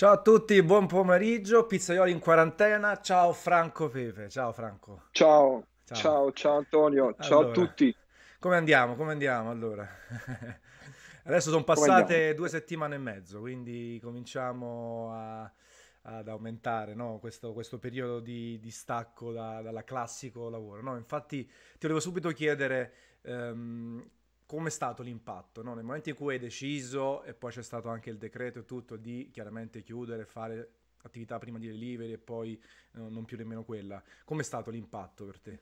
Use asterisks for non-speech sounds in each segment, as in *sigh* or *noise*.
Ciao a tutti, buon pomeriggio, pizzaioli in quarantena. Ciao Franco Pepe, ciao Franco. Ciao, Ciao. ciao, ciao Antonio, ciao a Allora, tutti. come andiamo? Come andiamo allora? *laughs* Adesso sono passate due settimane e mezzo, quindi cominciamo a- ad aumentare, no? Questo, questo periodo di, di stacco da- dalla classico lavoro, no? Infatti ti volevo subito chiedere ehm, com'è stato l'impatto, no? Nel momento in cui hai deciso, e poi c'è stato anche il decreto e tutto, di chiaramente chiudere, fare attività prima di delivery e poi eh, non più nemmeno quella, com'è stato l'impatto per te?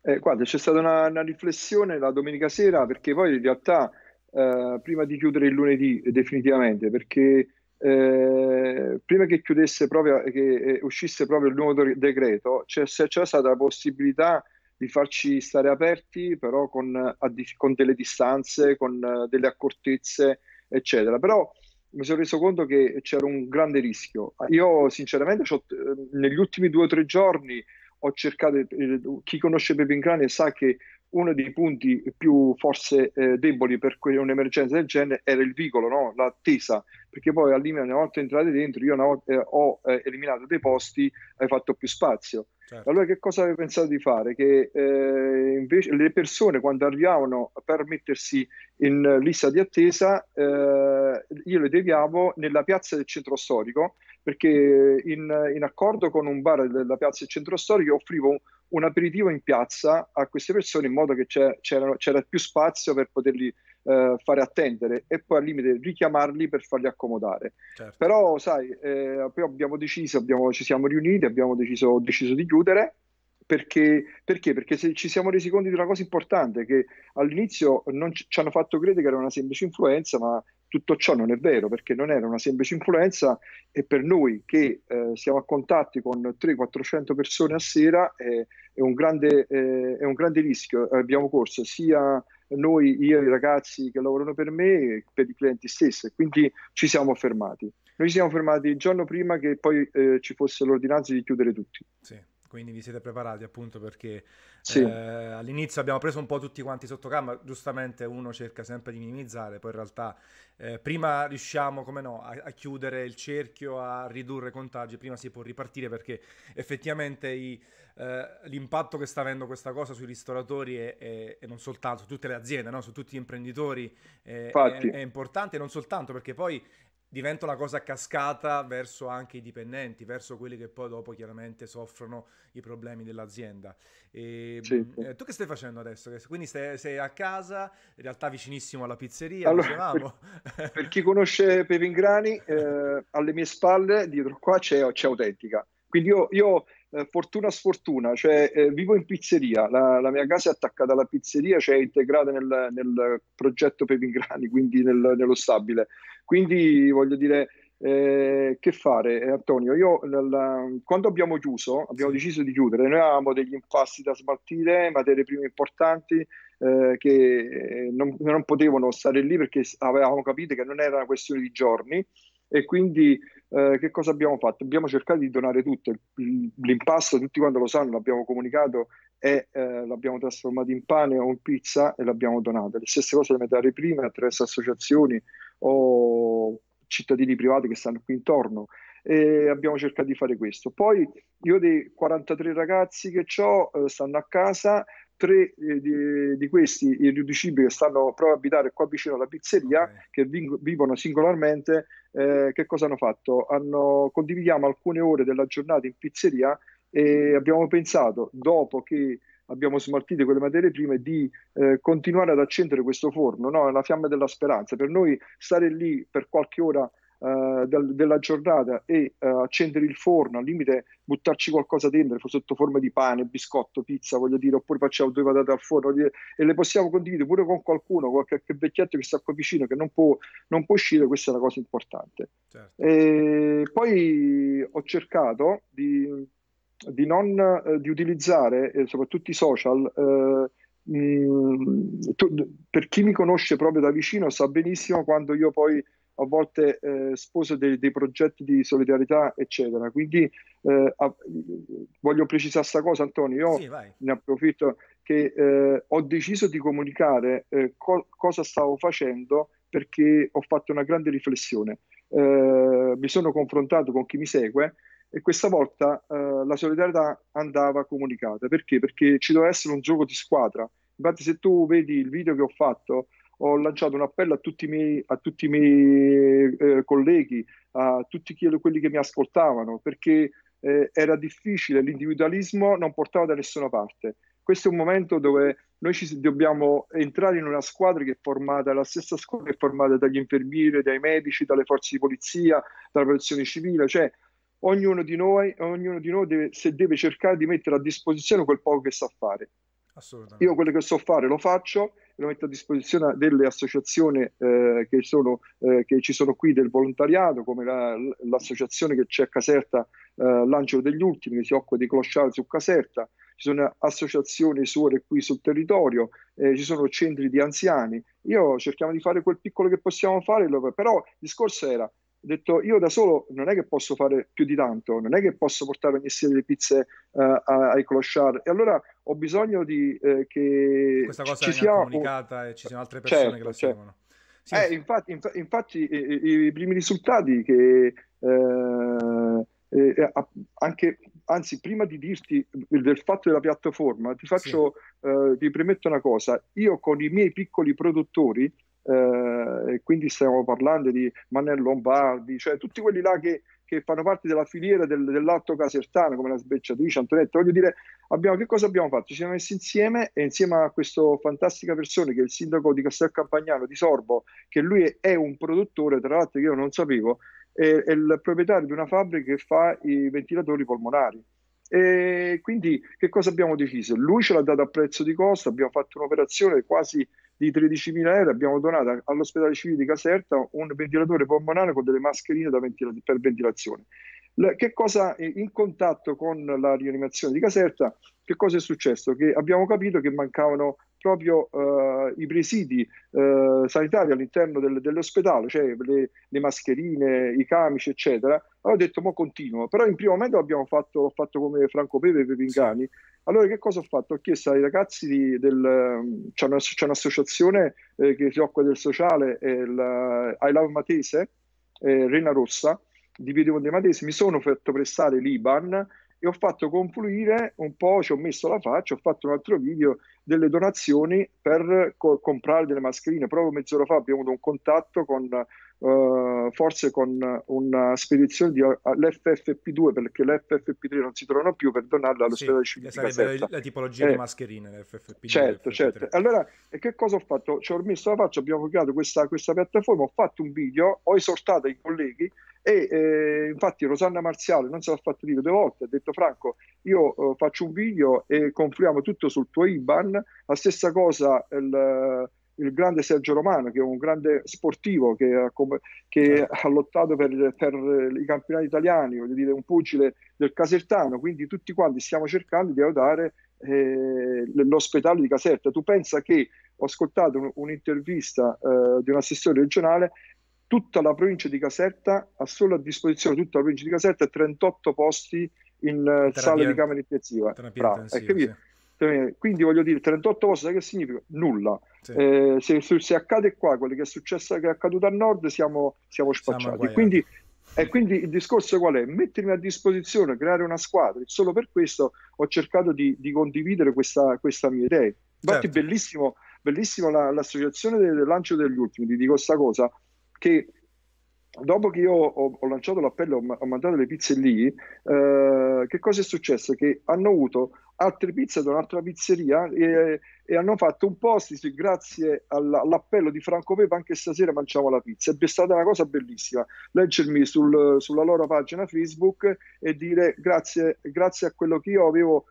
Eh, guarda, c'è stata una, una riflessione la domenica sera perché poi in realtà eh, prima di chiudere il lunedì definitivamente, perché eh, prima che chiudesse proprio, che eh, uscisse proprio il nuovo de- decreto, c'è c'è stata la possibilità di farci stare aperti, però con, con delle distanze, con eh, delle accortezze, eccetera. Però mi sono reso conto che c'era un grande rischio. Io sinceramente eh, negli ultimi due o tre giorni ho cercato, eh, chi conosce Pepe Ingrani sa che uno dei punti più forse eh, deboli per un'emergenza del genere era il vicolo, no? L'attesa, perché poi al limite una volta entrate dentro io una volta, eh, ho eh, eliminato dei posti, hai fatto più spazio. Certo, Allora che cosa avevo pensato di fare? Che eh, invece le persone quando arrivavano per mettersi in lista di attesa, eh, io le deviavo nella piazza del centro storico perché in, in accordo con un bar della piazza del centro storico offrivo un, un aperitivo in piazza a queste persone in modo che c'erano- c'era più spazio per poterli eh, fare attendere e poi al limite richiamarli per farli accomodare. certo. Però, sai, eh, poi abbiamo deciso, abbiamo- ci siamo riuniti, abbiamo deciso, ho deciso di chiudere. Perché, perché? Perché se ci siamo resi conto di una cosa importante, che all'inizio non ci, ci hanno fatto credere che era una semplice influenza, ma tutto ciò non è vero, perché non era una semplice influenza e per noi che eh, siamo a contatti con 300-400 persone a sera eh, è un grande, eh, è un grande rischio. Abbiamo corso sia noi, io i ragazzi che lavorano per me, per i clienti stessi, quindi ci siamo fermati. Noi ci siamo fermati il giorno prima che poi eh, ci fosse l'ordinanza di chiudere tutti. Sì, quindi vi siete preparati appunto perché eh, Sì, all'inizio abbiamo preso un po' tutti quanti sotto gamba, giustamente uno cerca sempre di minimizzare, poi in realtà eh, prima riusciamo, come no, a, a chiudere il cerchio, a ridurre i contagi, prima si può ripartire perché effettivamente i, eh, l'impatto che sta avendo questa cosa sui ristoratori e, non soltanto su tutte le aziende, no? Su tutti gli imprenditori eh, è, è importante, non soltanto perché poi diventa una cosa a cascata verso anche i dipendenti, verso quelli che poi dopo chiaramente soffrono i problemi dell'azienda. E, mh, sì. eh, tu che stai facendo adesso? Quindi stai, sei a casa, in realtà vicinissimo alla pizzeria, Allora, per, per chi conosce Pepe Ingrani, eh, alle mie spalle, dietro qua, c'è, c'è Autentica. Quindi io, io, eh, fortuna sfortuna, cioè eh, vivo in pizzeria, la, la mia casa è attaccata alla pizzeria, cioè è integrata nel, nel progetto Pepe Ingrani, *laughs* quindi nel- nello stabile. Quindi voglio dire, eh, che fare, eh, Antonio? Io nel- quando abbiamo chiuso, abbiamo Sì, deciso di chiudere, noi avevamo degli impasti da smaltire, materie prime importanti eh, che non, non potevano stare lì perché avevamo capito che non era una questione di giorni e quindi eh, che cosa abbiamo fatto? Abbiamo cercato di donare tutto, l'impasto tutti quanti lo sanno, l'abbiamo comunicato e eh, l'abbiamo trasformato in pane o in pizza e l'abbiamo donato. Le stesse cose le materie prime attraverso associazioni o cittadini privati che stanno qui intorno e abbiamo cercato di fare questo. Poi io dei 43 ragazzi che ho eh, stanno a casa tre eh, di, di questi irriducibili che stanno proprio a abitare qua vicino alla pizzeria, che ving- vivono singolarmente, eh, che cosa hanno fatto? Hanno, condividiamo alcune ore della giornata in pizzeria e abbiamo pensato, dopo che abbiamo smaltito quelle materie prime, di eh, continuare ad accendere questo forno, no? La fiamma della speranza. Per noi stare lì per qualche ora eh, del- della giornata e eh, accendere il forno, al limite buttarci qualcosa dentro, sotto forma di pane, biscotto, pizza, voglio dire, oppure facciamo due patate al forno dire, e le possiamo condividere pure con qualcuno, qualche vecchietto che sta qua vicino, che non può, non può uscire, questa è una cosa importante. certo, E poi ho cercato di, di non eh, di utilizzare eh, soprattutto i social. eh, mh, tu- per chi mi conosce proprio da vicino sa benissimo quando io poi a volte eh, sposo dei, dei progetti di solidarietà, eccetera. Quindi eh, a- voglio precisare questa cosa, Antonio. Io sì, ne approfitto che eh, ho deciso di comunicare eh, co- cosa stavo facendo perché ho fatto una grande riflessione. eh, mi sono confrontato con chi mi segue e questa volta eh, la solidarietà andava comunicata. Perché? Perché ci doveva essere un gioco di squadra. Infatti se tu vedi il video che ho fatto, ho lanciato un appello a tutti i miei, tutti i miei eh, colleghi, a tutti quelli che mi ascoltavano, perché eh, era difficile, l'individualismo non portava da nessuna parte. Questo è un momento dove noi ci dobbiamo entrare in una squadra che è formata, la stessa squadra è formata dagli infermieri, dai medici, dalle forze di polizia, dalla protezione civile, cioè ognuno di noi, ognuno di noi deve, se deve cercare di mettere a disposizione quel poco che sa fare. Io quello che so fare lo faccio, lo metto a disposizione delle associazioni eh, che, sono, eh, che, ci sono qui del volontariato, come la, l'associazione che c'è a Caserta, eh, l'Angelo degli Ultimi, che si occupa di clochard su Caserta, ci sono associazioni suore qui sul territorio, eh, ci sono centri di anziani. Io cerchiamo di fare quel piccolo che possiamo fare, però il discorso era ho detto io da solo non è che posso fare più di tanto, non è che posso portare ogni sera le pizze uh, ai clochard e allora ho bisogno di uh, che questa cosa ci sia comunicata un... e ci siano altre persone certo, che lo certo. seguono. Sì, eh, sì. Infatti, inf- infatti i, i, primi risultati che eh, eh, anche, anzi prima di dirti del fatto della piattaforma ti faccio, sì. eh, ti premetto una cosa, io con i miei piccoli produttori eh, quindi stiamo parlando di Manello Lombardi, cioè tutti quelli là che, che fanno parte della filiera del, dell'alto casertano, come la Sbecciatrice, Antonetta, voglio dire, abbiamo, che cosa abbiamo fatto? Ci siamo messi insieme e insieme a questa fantastica persona che è il sindaco di Castel Campagnano di Sorbo, che lui è, un produttore, tra l'altro che io non sapevo, è, è il proprietario di una fabbrica che fa i ventilatori polmonari. E quindi che cosa abbiamo deciso? Lui ce l'ha dato a prezzo di costo, abbiamo fatto un'operazione quasi di 13.000 euro abbiamo donato all'ospedale civile di Caserta un ventilatore polmonare con delle mascherine ventila- per ventilazione. L- che cosa in contatto con la rianimazione di Caserta? Che cosa è successo? Che abbiamo capito che mancavano proprio uh, i presidi uh, sanitari all'interno del, dell'ospedale, cioè le, le, mascherine, i camici, eccetera. Allora ho detto, mo continuo. Però in primo momento abbiamo fatto, ho fatto come Franco Pepe e Pepingani, allora che cosa ho fatto? Ho chiesto ai ragazzi del... C'è, una, c'è un'associazione eh, che si occupa del sociale, eh, il, I Love Matese, eh, Rena Rossa, di Piedemonte Matese, mi sono fatto prestare l'IBAN e ho fatto confluire un po', ci ho messo la faccia, ho fatto un altro video delle donazioni per co- comprare delle mascherine. Proprio mezz'ora fa abbiamo avuto un contatto con uh, forse con una spedizione di l'FFP2 perché l'FFP3 non si trovano più per donarla all'ospedale sì, civile sarebbe la, tipologia eh, di mascherine l'FFP2 certo certo. Allora e che cosa ho fatto? Ci ho messo la faccia abbiamo creato questa, questa piattaforma ho fatto un video ho esortato i colleghi e eh, infatti Rosanna Marziale non se l'ha fatto dire due volte, ha detto Franco, io eh, faccio un video e confluiamo tutto sul tuo IBAN, la stessa cosa il, il grande Sergio Romano, che è un grande sportivo che ha, che certo. ha lottato per, per, i campionati italiani, voglio dire, un pugile del Casertano, quindi tutti quanti stiamo cercando di aiutare eh, l'ospedale di Caserta. Tu pensa che ho ascoltato un, un'intervista eh, di un assessore regionale tutta la provincia di Caserta ha solo a disposizione tutta la provincia di Caserta 38 posti in uh, terapia, sala di camera intensiva. Bravo, sì. Quindi voglio dire, 38 posti, che significa? Nulla. Sì. Eh, se, se, accade qua quello che è successo, che è accaduto a nord, siamo, siamo spacciati. Quindi, e quindi il discorso qual è? Mettermi a disposizione, creare una squadra. E solo per questo ho cercato di, di condividere questa, questa, mia idea. Infatti, certo. bellissimo, bellissimo la, l'associazione del lancio degli ultimi. Ti dico questa cosa che dopo che io ho, ho lanciato l'appello, ho, ho, mandato le pizze lì, eh, che cosa è successo? Che hanno avuto altre pizze da un'altra pizzeria e, e hanno fatto un post sì, grazie all, all'appello di Franco Pepa anche stasera mangiamo la pizza è stata una cosa bellissima leggermi sul, sulla loro pagina Facebook e dire grazie, grazie a quello che io avevo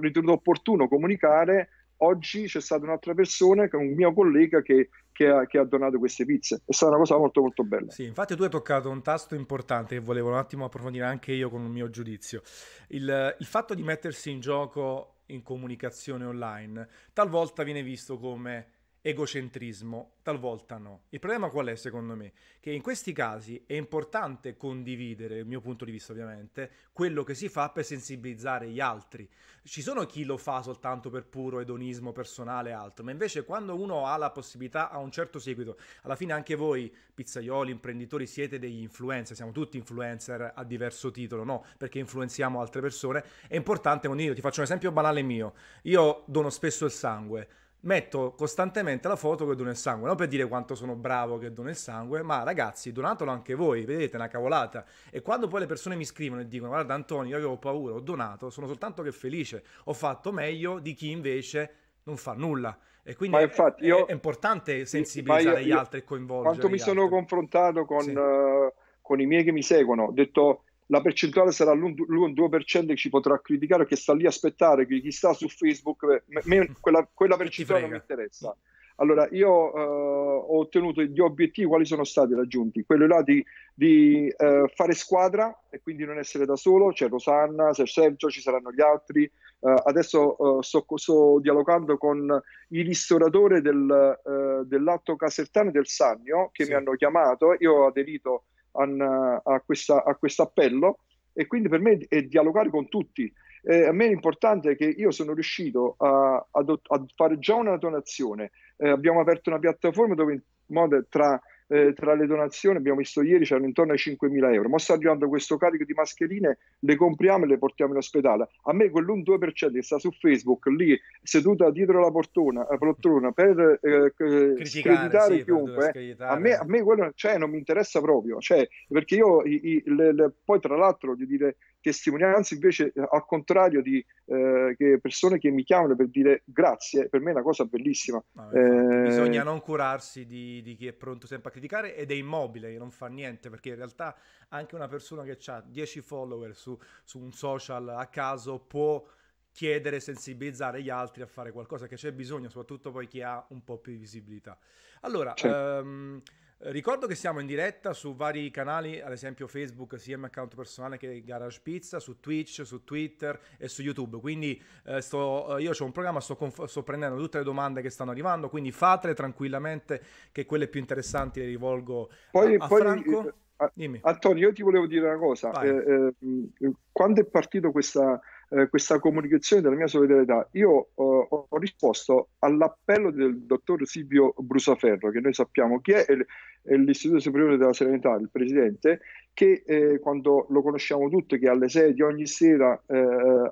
ritenuto opportuno comunicare oggi c'è stata un'altra persona, un mio collega che, che, ha, che, ha, donato queste pizze. È stata una cosa molto molto bella. Sì, infatti tu hai toccato un tasto importante che volevo un attimo approfondire anche io con un mio giudizio. Il, il fatto di mettersi in gioco in comunicazione online talvolta viene visto come egocentrismo, talvolta no. Il problema qual è secondo me? Che in questi casi è importante condividere, il mio punto di vista ovviamente, quello che si fa per sensibilizzare gli altri. Ci sono chi lo fa soltanto per puro edonismo personale e altro, ma invece quando uno ha la possibilità, ha un certo seguito, alla fine anche voi pizzaioli, imprenditori, siete degli influencer, siamo tutti influencer a diverso titolo, no? Perché influenziamo altre persone, è importante condividere. Ti faccio un esempio banale mio. Io dono spesso il sangue metto costantemente la foto che dono il sangue, non per dire quanto sono bravo che dono il sangue, ma ragazzi, donatelo anche voi, vedete, è una cavolata. E quando poi le persone mi scrivono e dicono guarda Antonio, io avevo paura, ho donato, sono soltanto che felice, ho fatto meglio di chi invece non fa nulla. E quindi infatti, io, è, importante sensibilizzare io, gli altri e coinvolgere. Quanto mi sono altri. confrontato con, sì. uh, con i miei che mi seguono, ho detto la percentuale sarà l'1-2% che ci potrà criticare, che sta lì a aspettare, che chi sta su Facebook, me, *laughs* quella, quella percentuale non mi interessa. Allora, io uh, ho ottenuto gli obiettivi, quali sono stati raggiunti? Quello là di, di uh, fare squadra e quindi non essere da solo, c'è Rosanna, c'è Sergio, ci saranno gli altri. Uh, adesso sto, sto, dialogando con i ristoratori del, dell'Atto Casertano e del Sannio che sì. mi hanno chiamato, io ho aderito a, questa, a questo appello e quindi per me è dialogare con tutti. Eh, a me è importante che io sono riuscito a, a, a fare già una donazione. Eh, abbiamo aperto una piattaforma dove in modo tra eh, tra le donazioni, abbiamo visto ieri, c'erano intorno ai 5.000 euro. Ma sta arrivando questo carico di mascherine, le compriamo e le portiamo in ospedale. A me quell'1-2% che sta su Facebook, lì seduta dietro la portona, la poltrona per eh, screditare sì, chiunque, per a, me, a me quello cioè, non mi interessa proprio. Cioè, perché io i, i, le, le, poi tra l'altro di dire testimonianze invece al contrario di eh, che persone che mi chiamano per dire grazie, per me è una cosa bellissima. No, eh... Bisogna non curarsi di, di, chi è pronto sempre a criticare ed è immobile, che non fa niente, perché in realtà anche una persona che ha 10 follower su, su un social a caso può chiedere, sensibilizzare gli altri a fare qualcosa che c'è bisogno, soprattutto poi chi ha un po' più di visibilità. Allora, certo. um, Ricordo che siamo in diretta su vari canali, ad esempio Facebook, sia il mio account personale che Garage Pizza, su Twitch, su Twitter e su YouTube. Quindi eh, sto, eh, io ho un programma, sto, conf- sto, prendendo tutte le domande che stanno arrivando, quindi fatele tranquillamente che quelle più interessanti le rivolgo poi, a, a poi, Franco. Eh, Antonio, io ti volevo dire una cosa. Eh, eh, quando è partito questa eh, questa comunicazione della mia solidarietà, io uh, ho risposto all'appello del dottor Silvio Brusaferro, che noi sappiamo chi è, è, l'Istituto Superiore della Serenità, il presidente, che eh, quando lo conosciamo tutti, che alle 6 di ogni sera, eh,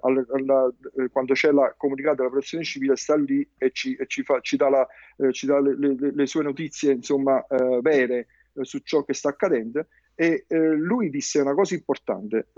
alla, alla, eh, quando c'è la comunicata della protezione civile, sta lì e ci, e ci, fa, ci dà, la, eh, ci dà le, le, le, sue notizie insomma, vere su ciò che sta accadendo. E lui disse una cosa importante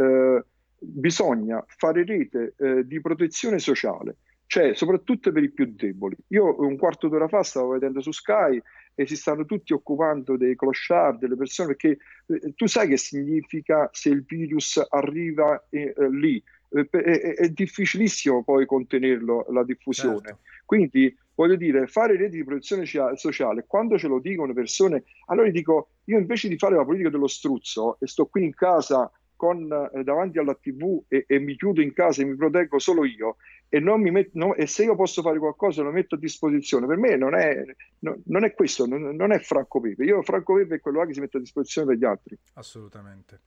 bisogna fare rete eh, di protezione sociale, cioè soprattutto per i più deboli. Io un quarto d'ora fa stavo vedendo su Sky e si stanno tutti occupando dei clochard, delle persone, perché eh, tu sai che significa se il virus arriva eh, eh lì, è, è, difficilissimo poi contenerlo, la diffusione. Certo. Quindi voglio dire, fare reti di protezione sociale, quando ce lo dicono persone, allora dico, io invece di fare la politica dello struzzo e sto qui in casa con, eh, davanti alla tv e, e, mi chiudo in casa e mi proteggo solo io e, met, no, e, se io posso fare qualcosa lo metto a disposizione, per me non è, no, non è questo, non, non, è Franco Pepe. Io Franco Pepe è quello che si mette a disposizione per gli altri. Assolutamente.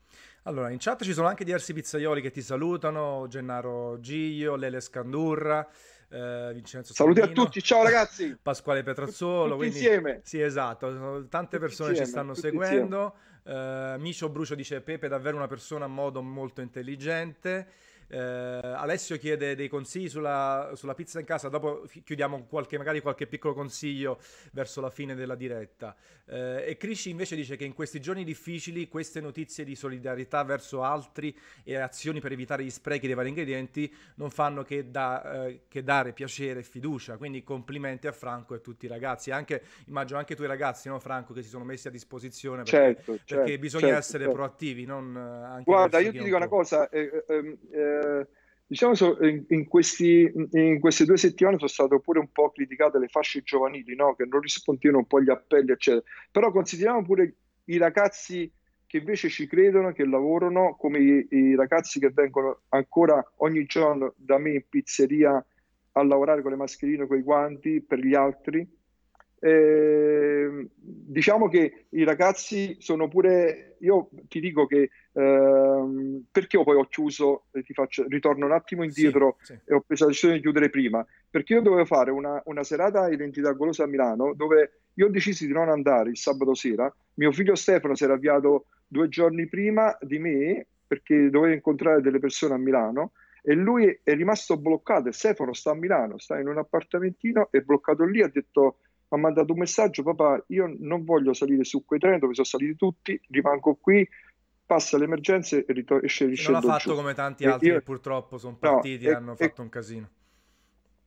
Allora, in chat ci sono anche diversi pizzaioli che ti salutano, Gennaro Giglio, Lele Scandurra. Eh, Vincenzo Saluti Salmino, a tutti, ciao ragazzi! *laughs* Pasquale Petrazzolo. Tutti quindi, insieme! Sì, esatto, tante tutti persone insieme, ci stanno seguendo. Uh, Micio Brucio dice Pepe è davvero una persona a modo molto intelligente. Eh, Alessio chiede dei consigli sulla, sulla, pizza in casa, dopo chiudiamo qualche, magari qualche piccolo consiglio verso la fine della diretta. Eh, e Crisci invece dice che in questi giorni difficili queste notizie di solidarietà verso altri e azioni per evitare gli sprechi dei vari ingredienti non fanno che, da, eh, che dare piacere e fiducia. Quindi complimenti a Franco e a tutti i ragazzi, anche, immagino anche i tuoi ragazzi, no, Franco, che si sono messi a disposizione perché, certo, perché certo, bisogna certo, essere certo. proattivi. Non, eh, Guarda, io ti dico una cosa. Eh, ehm, eh, diciamo in, in, questi, in, queste due settimane sono state pure un po' criticate le fasce giovanili, no? che non rispondevano un po' agli appelli, eccetera. Però consideriamo pure i ragazzi che invece ci credono, che lavorano, come i, i ragazzi che vengono ancora ogni giorno da me in pizzeria a lavorare con le mascherine, con i guanti per gli altri. Eh, diciamo che i ragazzi sono pure, io ti dico che eh, perché io poi ho chiuso, ti faccio, ritorno un attimo indietro sì, sì. e ho preso la decisione di chiudere prima, perché io dovevo fare una, una serata identità golosa a Milano dove io ho deciso di non andare il sabato sera, mio figlio Stefano si era avviato due giorni prima di me perché doveva incontrare delle persone a Milano e lui è rimasto bloccato e Stefano sta a Milano, sta in un appartamentino, è bloccato lì, ha detto ha mandato un messaggio, papà, io non voglio salire su quei treni dove sono saliti tutti, rimango qui, passa le emergenze e ritor- esce Non ha fatto giù. come tanti altri io... che purtroppo sono partiti no, e hanno fatto e... un casino.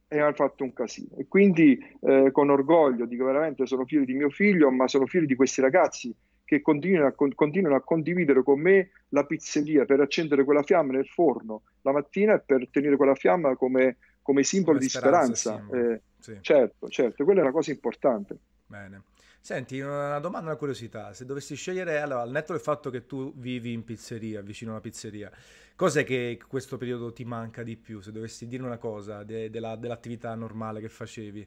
E hanno fatto un casino. E quindi eh, con orgoglio dico veramente sono figlio di mio figlio, ma sono figlio di questi ragazzi che continuano a, continuano a, condividere con me la pizzeria per accendere quella fiamma nel forno la mattina e per tenere quella fiamma come, come simbolo come di speranza. speranza. Eh, sì. Certo, certo, quella è una cosa importante. Bene. Senti, una domanda, una curiosità. Se dovessi scegliere, allora, al netto del fatto che tu vivi in pizzeria, vicino a una pizzeria, cos'è che questo periodo ti manca di più? Se dovessi dire una cosa de, de la, dell'attività normale che facevi,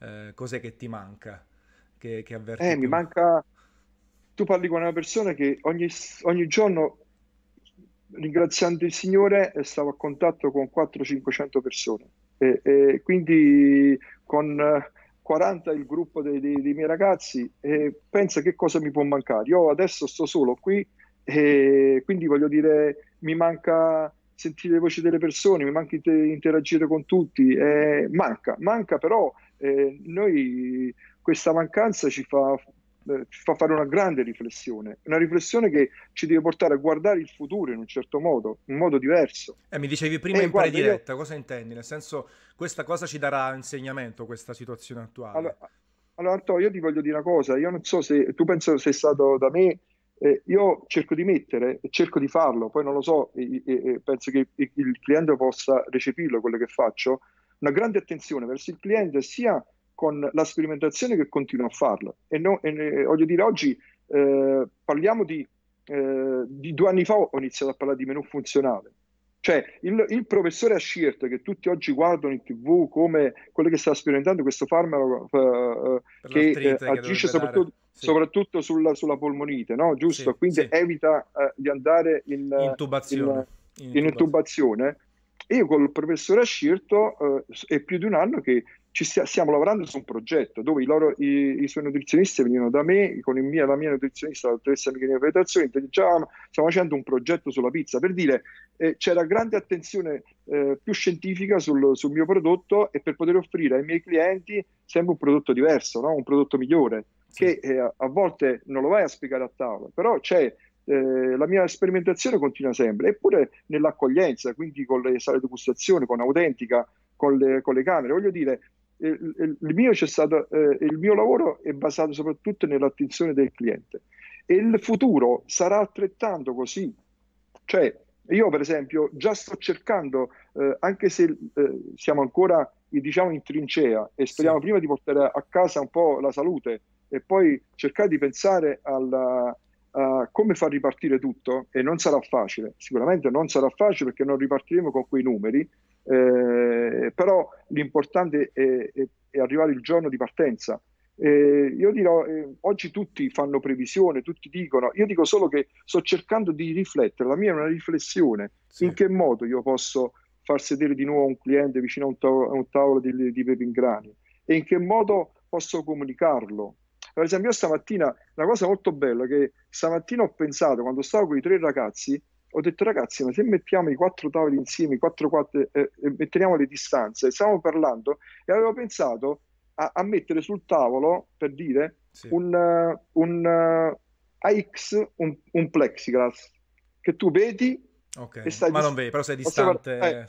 eh, cos'è che ti manca? Che, che avverti eh, più? mi manca... Tu parli con una persona che ogni, ogni giorno, ringraziando il Signore, stava a contatto con 400-500 persone e, e quindi con 40 il gruppo dei, dei, dei, miei ragazzi pensa che cosa mi può mancare. Io adesso sto solo qui e quindi voglio dire, mi manca sentire le voci delle persone, mi manca interagire con tutti, eh, manca, manca però eh, noi questa mancanza ci fa eh, fa fare una grande riflessione, una riflessione che ci deve portare a guardare il futuro in un certo modo, in modo diverso. Eh, mi dicevi prima eh, in guarda, prediretta, io... cosa intendi? Nel senso, questa cosa ci darà insegnamento, questa situazione attuale? Allora, allora Antonio, io ti voglio dire una cosa, io non so se tu penso sei stato da me, eh, io cerco di mettere, e cerco di farlo, poi non lo so, e, e, penso che il cliente possa recepirlo quello che faccio, una grande attenzione verso il cliente sia con la sperimentazione che continua a farlo. E, no, e voglio dire, oggi eh, parliamo di, eh, di, due anni fa ho iniziato a parlare di menù funzionale. Cioè il, il professore Asciert, che tutti oggi guardano in tv come quello che sta sperimentando questo farmaco uh, che, eh, agisce soprattutto, sì. soprattutto sulla, sulla, polmonite, no? giusto? Sì, Quindi sì. evita di andare in intubazione. In, in, in intubazione. Io con il professore Ascirto uh, è più di un anno che ci stia, stiamo lavorando su un progetto dove i, loro, i, i suoi nutrizionisti venivano da me, con mio, la mia nutrizionista, la dottoressa Michelina Federazione, intelligavamo, stiamo facendo un progetto sulla pizza per dire eh, c'era grande attenzione eh, più scientifica sul, sul, mio prodotto e per poter offrire ai miei clienti sempre un prodotto diverso, no? un prodotto migliore, sì. che eh, a volte non lo vai a spiegare a tavola, però c'è eh, la mia sperimentazione continua sempre, eppure nell'accoglienza, quindi con le sale di gustazione, con Autentica, con le, con le camere, voglio dire, il, il, mio, stato, eh, il mio lavoro è basato soprattutto nell'attenzione del cliente e il futuro sarà altrettanto così. Cioè, io per esempio già sto cercando, eh, anche se eh, siamo ancora diciamo in trincea e speriamo sì. prima di portare a casa un po' la salute e poi cercare di pensare alla, a come far ripartire tutto e non sarà facile, sicuramente non sarà facile perché non ripartiremo con quei numeri, eh, però l'importante è, è, è, arrivare il giorno di partenza. Eh, io dirò, eh, oggi tutti fanno previsione, tutti dicono, io dico solo che sto cercando di riflettere, la mia è una riflessione, sì. in che modo io posso far sedere di nuovo un cliente vicino a un tavolo, a un tavolo di, di pepingrani e in che modo posso comunicarlo. Per esempio, io stamattina, una cosa molto bella che stamattina ho pensato, quando stavo con i tre ragazzi, ho detto ragazzi, ma se mettiamo i quattro tavoli insieme, i quattro, quattro eh, e metteniamo le distanze, stavamo parlando e avevo pensato a, a mettere sul tavolo, per dire, sì. un, uh, un uh, AX, un, un, plexiglass, che tu vedi okay. e stai... Ma non vedi, però sei distante.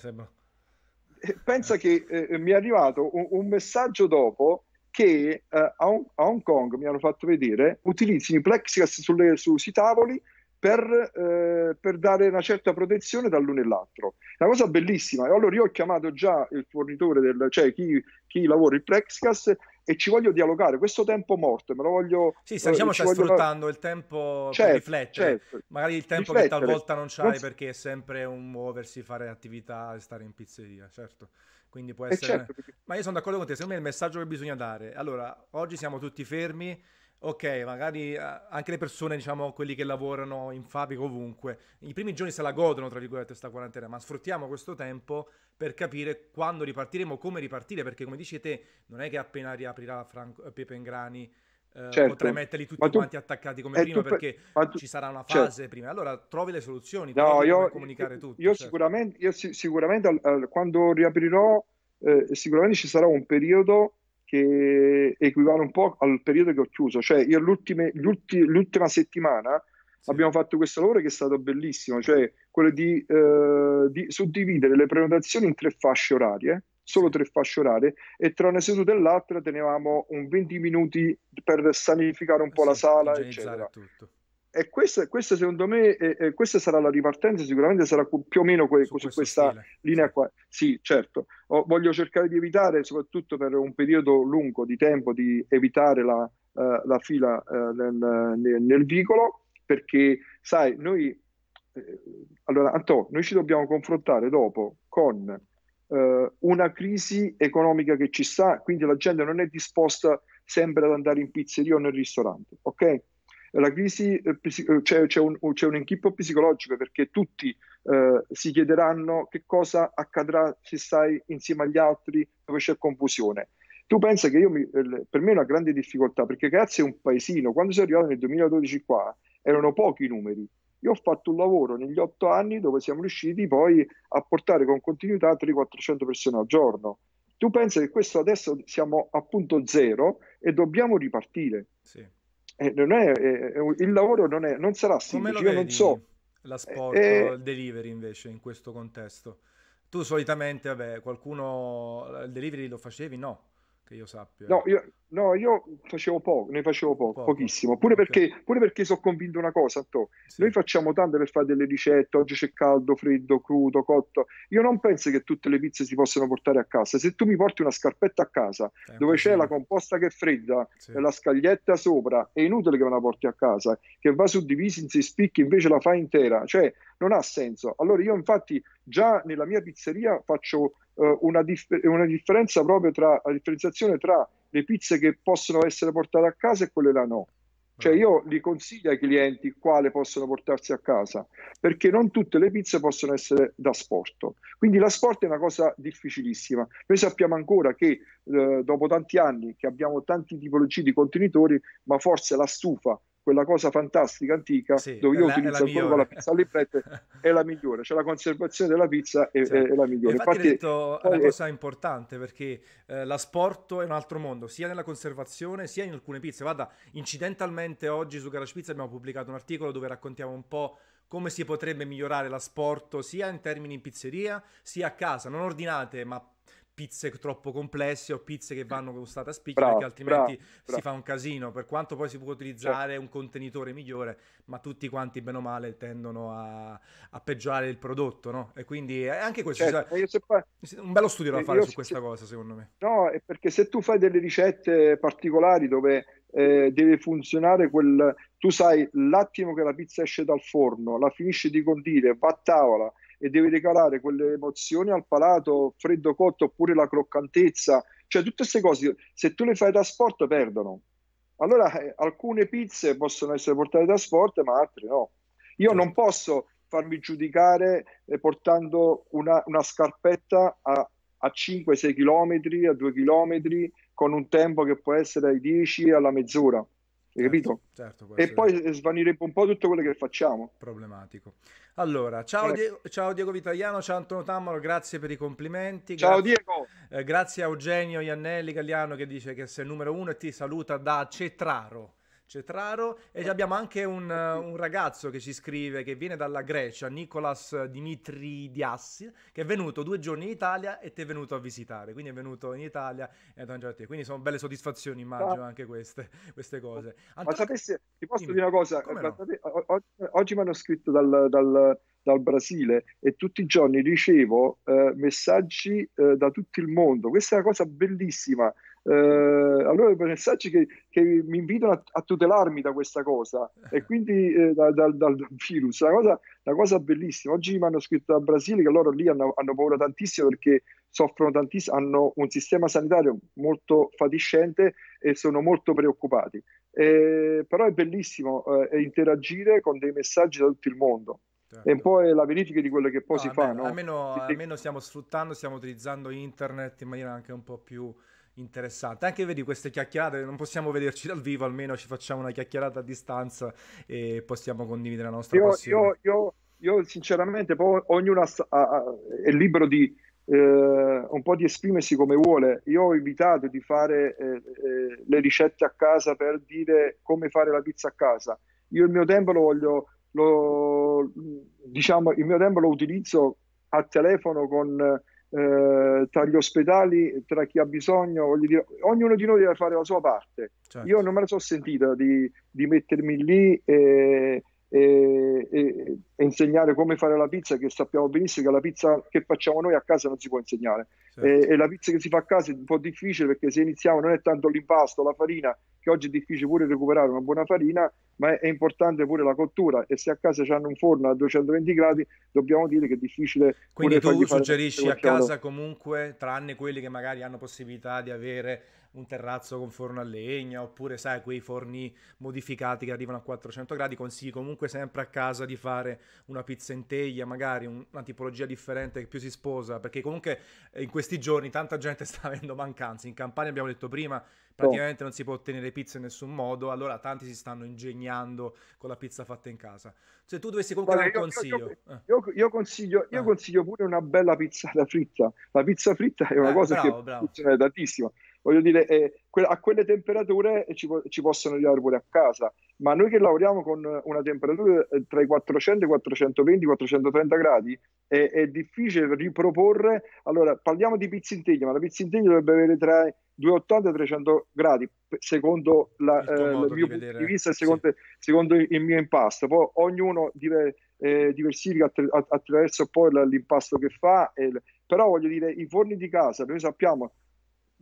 Eh. Pensa che eh, mi è arrivato un, un messaggio dopo che uh, a, Hong, Kong mi hanno fatto vedere utilizzino i plexiglass sulle, sui tavoli per, eh, per, dare una certa protezione dall'uno e l'altro. È una cosa bellissima. Allora io ho chiamato già il fornitore, del, cioè chi, chi lavora il Plexicas e ci voglio dialogare. Questo tempo morto me lo voglio... Sì, sta, diciamo, stai voglio... sfruttando il tempo certo, per riflettere. Certo. Magari il tempo riflettere. che talvolta non c'hai non... perché è sempre un muoversi, fare attività e stare in pizzeria, certo. Quindi può essere... Certo, perché... Ma io sono d'accordo con te, secondo me il messaggio che bisogna dare... Allora, oggi siamo tutti fermi ok, magari eh, anche le persone, diciamo, quelli che lavorano in fabbrica ovunque, i primi giorni se la godono, tra virgolette, questa quarantena, ma sfruttiamo questo tempo per capire quando ripartiremo, come ripartire, perché come dici te, non è che appena riaprirà Franco, Pepe Ingrani eh, certo. potrai metterli tutti tu, quanti attaccati come prima tu, perché tu, ci sarà una certo. fase certo. prima. Allora trovi le soluzioni, no, io, comunicare tutto. Io, certo. sicuramente, io sicuramente quando riaprirò, eh, sicuramente ci sarà un periodo che equivale un po' al periodo che ho chiuso. Cioè, io l'ultima settimana sì. abbiamo fatto questo lavoro che è stato bellissimo, cioè quello di, eh, di suddividere le prenotazioni in tre fasce orarie, solo tre fasce orarie, e tra una seduta e l'altra tenevamo un 20 minuti per sanificare un po' sì, la sala, eccetera. Tutto e questa, questa, secondo me eh, questa sarà la ripartenza, sicuramente sarà più o meno que- su, su questa stile. linea qua. Sì, certo. O, voglio cercare di evitare, soprattutto per un periodo lungo di tempo, di evitare la, uh, la fila uh, nel, nel, nel, vicolo, perché sai, noi, eh, allora Anto, noi ci dobbiamo confrontare dopo con uh, una crisi economica che ci sta, quindi la gente non è disposta sempre ad andare in pizzeria o nel ristorante, ok? la crisi, eh, eh, c'è, c'è, un, c'è un inchippo psicologico perché tutti eh, si chiederanno che cosa accadrà se stai insieme agli altri dove c'è confusione. Tu pensa che io mi, per me è una grande difficoltà perché grazie a un paesino, quando sono arrivato nel 2012 qua, erano pochi i numeri. Io ho fatto un lavoro negli otto anni dove siamo riusciti poi a portare con continuità 300-400 persone al giorno. Tu pensa che questo adesso siamo a punto zero e dobbiamo ripartire. Sì. Eh, non è, eh, il lavoro non, è, non sarà semplice, io non so. L'asport, eh, il delivery invece in questo contesto. Tu solitamente, vabbè, qualcuno il delivery lo facevi? No che io sappia. No, io, no, io facevo poco, ne facevo poco, poco. pochissimo. Pure, okay. perché, pure perché sono convinto una cosa, Anto. Sì. Noi facciamo tanto per fare delle ricette, oggi c'è caldo, freddo, crudo, cotto. Io non penso che tutte le pizze si possano portare a casa. Se tu mi porti una scarpetta a casa Sempre dove c'è sì. la composta che è fredda sì. e la scaglietta sopra, è inutile che me la porti a casa, che va suddivisa in sei spicchi, invece la fai intera. Cioè, non ha senso. Allora io infatti già nella mia pizzeria faccio uh, una, dif- una, differenza proprio tra la differenziazione tra le pizze che possono essere portate a casa e quelle là no. Cioè io li consiglio ai clienti quale possono portarsi a casa, perché non tutte le pizze possono essere da sport. Quindi la sport è una cosa difficilissima. Noi sappiamo ancora che eh, dopo tanti anni che abbiamo tanti tipologie di contenitori, ma forse la stufa quella cosa fantastica antica sì, dove io la, utilizzo ancora la pizza alle librette *laughs* è la migliore, cioè la conservazione della pizza è, cioè, è la migliore. Infatti, infatti hai detto una cosa importante perché eh, l'asporto è un altro mondo, sia nella conservazione sia in alcune pizze. Guarda, incidentalmente oggi su Garage Pizza abbiamo pubblicato un articolo dove raccontiamo un po' come si potrebbe migliorare l'asporto sia in termini in pizzeria sia a casa, non ordinate ma pizze troppo complesse o pizze che vanno gustate a spicchi perché altrimenti bravo, bravo. si fa un casino per quanto poi si può utilizzare certo. un contenitore migliore ma tutti quanti bene o male tendono a, a peggiorare il prodotto no? e quindi anche questo certo, sai, un bello studio da fare su questa se, cosa secondo me no è perché se tu fai delle ricette particolari dove eh, deve funzionare quel tu sai l'attimo che la pizza esce dal forno la finisci di condire va a tavola e devi regalare quelle emozioni al palato, freddo cotto oppure la croccantezza, cioè tutte queste cose, se tu le fai da sport perdono. Allora eh, alcune pizze possono essere portate da sport, ma altre no. Io non posso farmi giudicare eh, portando una, una scarpetta a, a 5-6 km, a 2 km, con un tempo che può essere ai 10 alla mezz'ora. Hai capito? Certo, certo e poi svanirebbe un po' tutto quello che facciamo. Problematico. Allora, ciao, Diego, ciao Diego Vitaliano, ciao Antonio Tammaro, grazie per i complimenti. Ciao grazie, Diego. Eh, grazie a Eugenio Iannelli Galliano che dice che sei il numero uno e ti saluta da Cetraro. Cetraro e abbiamo anche un, un, ragazzo che ci scrive che viene dalla Grecia, Nicolas Dimitridias, che è venuto due giorni in Italia e ti è venuto a visitare, quindi è venuto in Italia e a mangiare a te, quindi sono belle soddisfazioni immagino anche queste, queste cose. Antonio, Ma sapessi, ti posso dimmi, dire una cosa? No? Oggi, oggi mi hanno scritto dal, dal dal Brasile e tutti i giorni ricevo eh, messaggi eh, da tutto il mondo. Questa è una cosa bellissima. Eh, allora, messaggi che, che mi invitano a, a, tutelarmi da questa cosa e quindi eh, da, da, dal virus. Una cosa, una cosa, bellissima. Oggi mi hanno scritto dal Brasile che loro lì hanno, hanno paura tantissimo perché soffrono tantissimo, hanno un sistema sanitario molto fatiscente e sono molto preoccupati. Eh, però è bellissimo eh, interagire con dei messaggi da tutto il mondo. Certo. E un po' è la verifica di quello che poi no, si almeno, fa. No? Almeno, almeno, stiamo sfruttando, stiamo utilizzando internet in maniera anche un po' più interessante. Anche vedi queste chiacchierate, non possiamo vederci dal vivo, almeno ci facciamo una chiacchierata a distanza e possiamo condividere la nostra io, passione. Io, io, io sinceramente, poi ognuno è libero di eh, un po' di esprimersi come vuole. Io ho evitato di fare eh, eh, le ricette a casa per dire come fare la pizza a casa. Io il mio tempo lo voglio lo, diciamo, il mio tempo lo utilizzo a telefono con, eh, tra gli ospedali, tra chi ha bisogno, dire, ognuno di noi deve fare la sua parte. Certo. Io non me la sono sentita di, di mettermi lì e, e, e, e, insegnare come fare la pizza, che sappiamo benissimo che la pizza che facciamo noi a casa non si può insegnare. Certo. E, la pizza che si fa a casa è un po' difficile perché se iniziamo non è tanto l'impasto, la farina, che oggi è difficile pure recuperare una buona farina, ma è, importante pure la cottura e se a casa hanno un forno a 220 gradi dobbiamo dire che è difficile. Quindi tu suggerisci a casa comunque, tranne quelli che magari hanno possibilità di avere un terrazzo con forno a legna oppure sai quei forni modificati che arrivano a 400 gradi consigli comunque sempre a casa di fare una pizza in teglia magari una tipologia differente che più si sposa perché comunque eh, in questi giorni tanta gente *laughs* sta avendo mancanze. In campagna abbiamo detto prima praticamente non si può ottenere pizza in nessun modo allora tanti si stanno ingegnando con la pizza fatta in casa. Se tu dovessi comunque dare un consiglio. io, io, io, io consiglio, io eh. consiglio pure una bella pizzata fritta. La pizza fritta è una eh, cosa bravo, che bravo. funziona tantissimo voglio dire, eh, a quelle temperature ci, ci, possono arrivare pure a casa, ma noi che lavoriamo con una temperatura eh, tra i 400 e i 420, 430 gradi, è, è difficile riproporre. Allora, parliamo di pizza in teglia, ma la pizza in teglia dovrebbe avere tra 280 e 300 gradi, secondo la, il, eh, il mio punto di vista e secondo, sì. secondo, il mio impasto. Poi ognuno dive, eh, diversifica attraverso poi l'impasto che fa, eh, però voglio dire, i forni di casa, noi sappiamo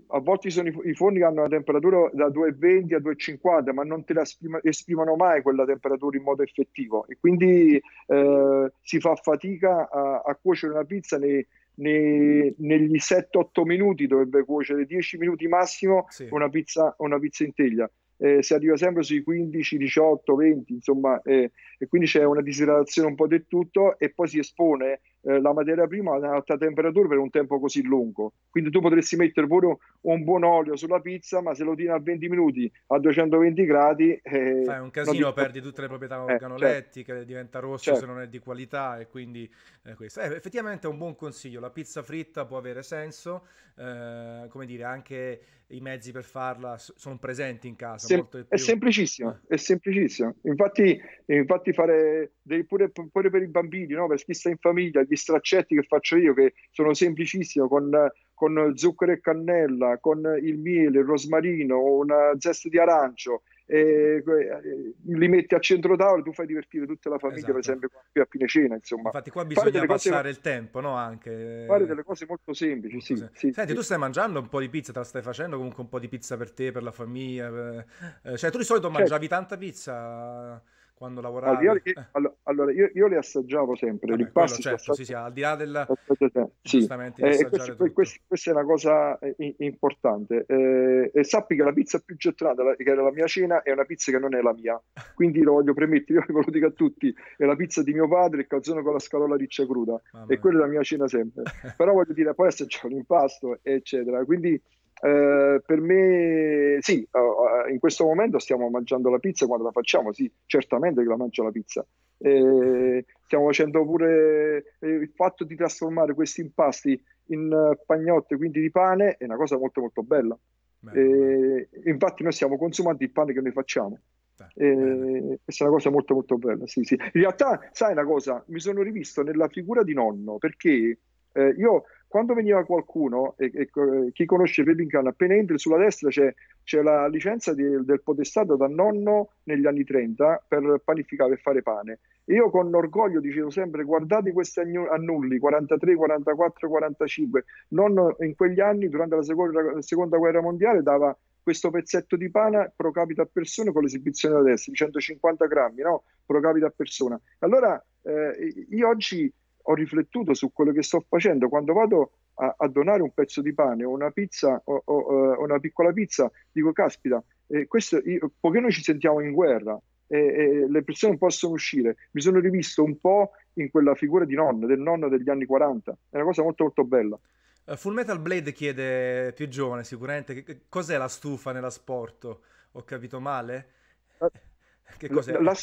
a volte sono i, forni che hanno una temperatura da 2,20 a 2,50, ma non te la esprima, esprimono mai quella temperatura in modo effettivo e quindi eh, si fa fatica a, a cuocere una pizza nei, nei, negli 7-8 minuti, dovrebbe cuocere 10 minuti massimo sì. una, pizza, una pizza in teglia. Eh, si arriva sempre sui 15, 18, 20, insomma, eh, e quindi c'è una disidratazione un po' del tutto e poi si espone eh, la materia prima ad alta temperatura per un tempo così lungo. Quindi tu potresti mettere pure un buon olio sulla pizza, ma se lo tieni a 20 minuti a 220 gradi... Eh, Fai un casino, ti... perdi tutte le proprietà eh, organolettiche, certo. diventa rosso certo. se non è di qualità e quindi eh, questo. Effettivamente è un buon consiglio, la pizza fritta può avere senso, come dire, anche i mezzi per farla sono presenti in casa. Sem- è semplicissimo, è semplicissimo. Infatti, infatti fare dei, pure, pure, per i bambini, no? per chi sta in famiglia, gli straccetti che faccio io, che sono semplicissimi, con, con zucchero e cannella, con il miele, il rosmarino, una zesta di arancio, e, li metti a centro tavolo tu fai divertire tutta la famiglia, esatto. per esempio, qui a fine cena. Insomma. Infatti, qua bisogna passare cose, il tempo, no? Anche fare delle cose molto semplici. Sì, sem- sì, Senti, sì. tu stai mangiando un po' di pizza, te la stai facendo comunque un po' di pizza per te, per la famiglia. Per... Eh, cioè, tu di solito certo. mangiavi tanta pizza quando lavoravi? Allora, io, eh. allora, io, io le assaggiavo sempre. Vabbè, quello, certo, sì, sì, al di là del... Sì. Eh, questo, questo, questa è una cosa eh, importante. Eh, e sappi che la pizza più gettonata, che era la mia cena, è una pizza che non è la mia. Quindi lo voglio premettere, io ve lo dico a tutti, è la pizza di mio padre, il calzone con la scatola riccia cruda. Vabbè. E quella è la mia cena sempre. *laughs* Però voglio dire, poi assaggiavo l'impasto, eccetera. Quindi eh, per me sì, uh, in questo momento stiamo mangiando la pizza quando la facciamo, sì, certamente che la mangio la pizza. Eh, stiamo facendo pure eh, il fatto di trasformare questi impasti in pagnotte, quindi di pane, è una cosa molto molto bella. Beh, infatti noi stiamo consumando il pane che noi facciamo. Eh, questa è una cosa molto molto bella. Sì, sì. In realtà, sai una cosa, mi sono rivisto nella figura di nonno perché eh, io quando veniva qualcuno, e, e chi conosce Pepincan, appena entri sulla destra c'è, c'è la licenza di, del podestato da nonno negli anni 30 per panificare, per fare pane. Io con orgoglio dicevo sempre guardate questi annulli 43, 44, 45. Nonno in quegli anni, durante la seconda, la seconda guerra mondiale, dava questo pezzetto di pane pro capite a persona con l'esibizione da destra di 150 grammi no? pro capite a persona. Allora eh, io oggi ho riflettuto su quello che sto facendo quando vado a, a donare un pezzo di pane o una pizza o, o, o una piccola pizza, dico caspita, eh, questo io, poiché noi ci sentiamo in guerra e, e, le persone non possono uscire, mi sono rivisto un po' in quella figura di nonno, del nonno degli anni 40, è una cosa molto molto bella. Uh, Full Metal Blade chiede più giovane sicuramente che, cos'è la stufa nella sport? Ho capito male? Uh, che cos'è? La,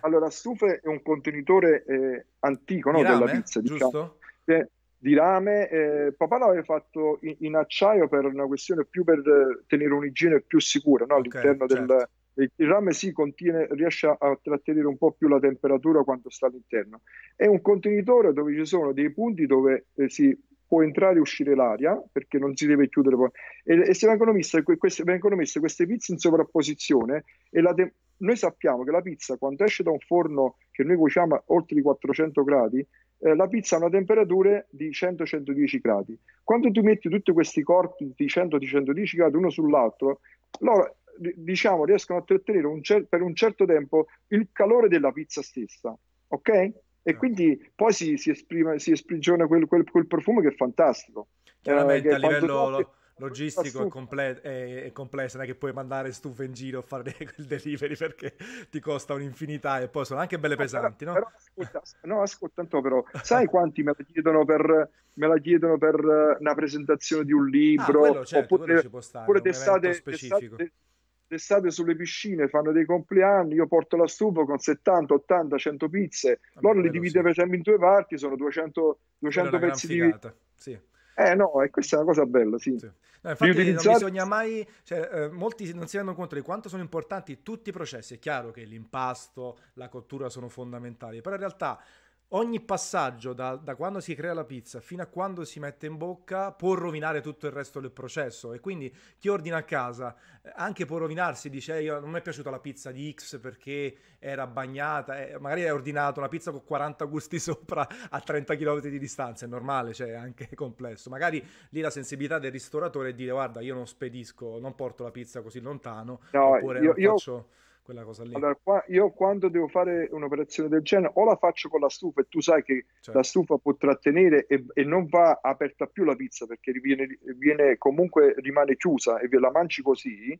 allora, la stufa è un contenitore eh, antico no, della pizza, diciamo. Eh, di rame. Eh, papà l'aveva fatto in, in, acciaio per una questione più per tenere un'igiene più sicura no, all'interno okay, certo. del il rame si contiene, riesce a trattenere un po' più la temperatura quando sta all'interno. È un contenitore dove ci sono dei punti dove eh, si può entrare e uscire l'aria perché non si deve chiudere poi. E, e se vengono messe, queste, vengono messe, queste, pizze in sovrapposizione e te- noi sappiamo che la pizza quando esce da un forno che noi cuociamo a oltre i 400 gradi eh, la pizza ha una temperatura di 100-110 gradi. Quando tu metti tutti questi corpi di 100-110 gradi uno sull'altro, loro diciamo riescono a trattenere un cer- per un certo tempo il calore della pizza stessa, ok? e quindi poi si, si, esprime, si esprigiona quel, quel, quel, profumo che è fantastico. Chiaramente eh, a livello lo, logistico è, comple- è, è, complesso, non è che puoi mandare stufe in giro a fare *laughs* il delivery perché ti costa un'infinità e poi sono anche belle pesanti, no? Però, ascolta, no, ascolta però, *laughs* sai quanti me la chiedono per, me la chiedono per una presentazione di un libro? Ah, quello, certo, oppure, oppure d'estate, d'estate, d'estate sulle piscine fanno dei compleanni, io porto la stufa con 70, 80, 100 pizze, loro li divide sì. per esempio in due parti, sono 200, 200 pezzi di... Sì. Eh no, e questa è una cosa bella, sì. sì. No, infatti utilizzare... non bisogna mai, cioè, eh, molti non si rendono conto di quanto sono importanti tutti i processi, è chiaro che l'impasto, la cottura sono fondamentali, però in realtà ogni passaggio da, da, quando si crea la pizza fino a quando si mette in bocca può rovinare tutto il resto del processo e quindi chi ordina a casa eh, anche può rovinarsi dice io non mi è piaciuta la pizza di X perché era bagnata eh, magari hai ordinato una pizza con 40 gusti *laughs* sopra a 30 km di distanza è normale cioè è anche *laughs* complesso. Magari lì la sensibilità del ristoratore è dire guarda io non spedisco non porto la pizza così lontano no, oppure io, io... faccio quella cosa lì. Allora, qua, io quando devo fare un'operazione del genere, o la faccio con la stufa, e tu sai che certo. la stufa può trattenere e, e, non va aperta più la pizza perché viene, viene, comunque rimane chiusa e la mangi così,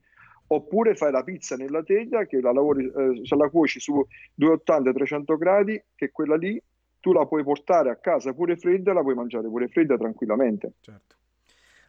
oppure fai la pizza nella teglia che la lavori, eh, se la cuoci su 280-300 gradi, che quella lì tu la puoi portare a casa pure fredda, la puoi mangiare pure fredda tranquillamente. Certo.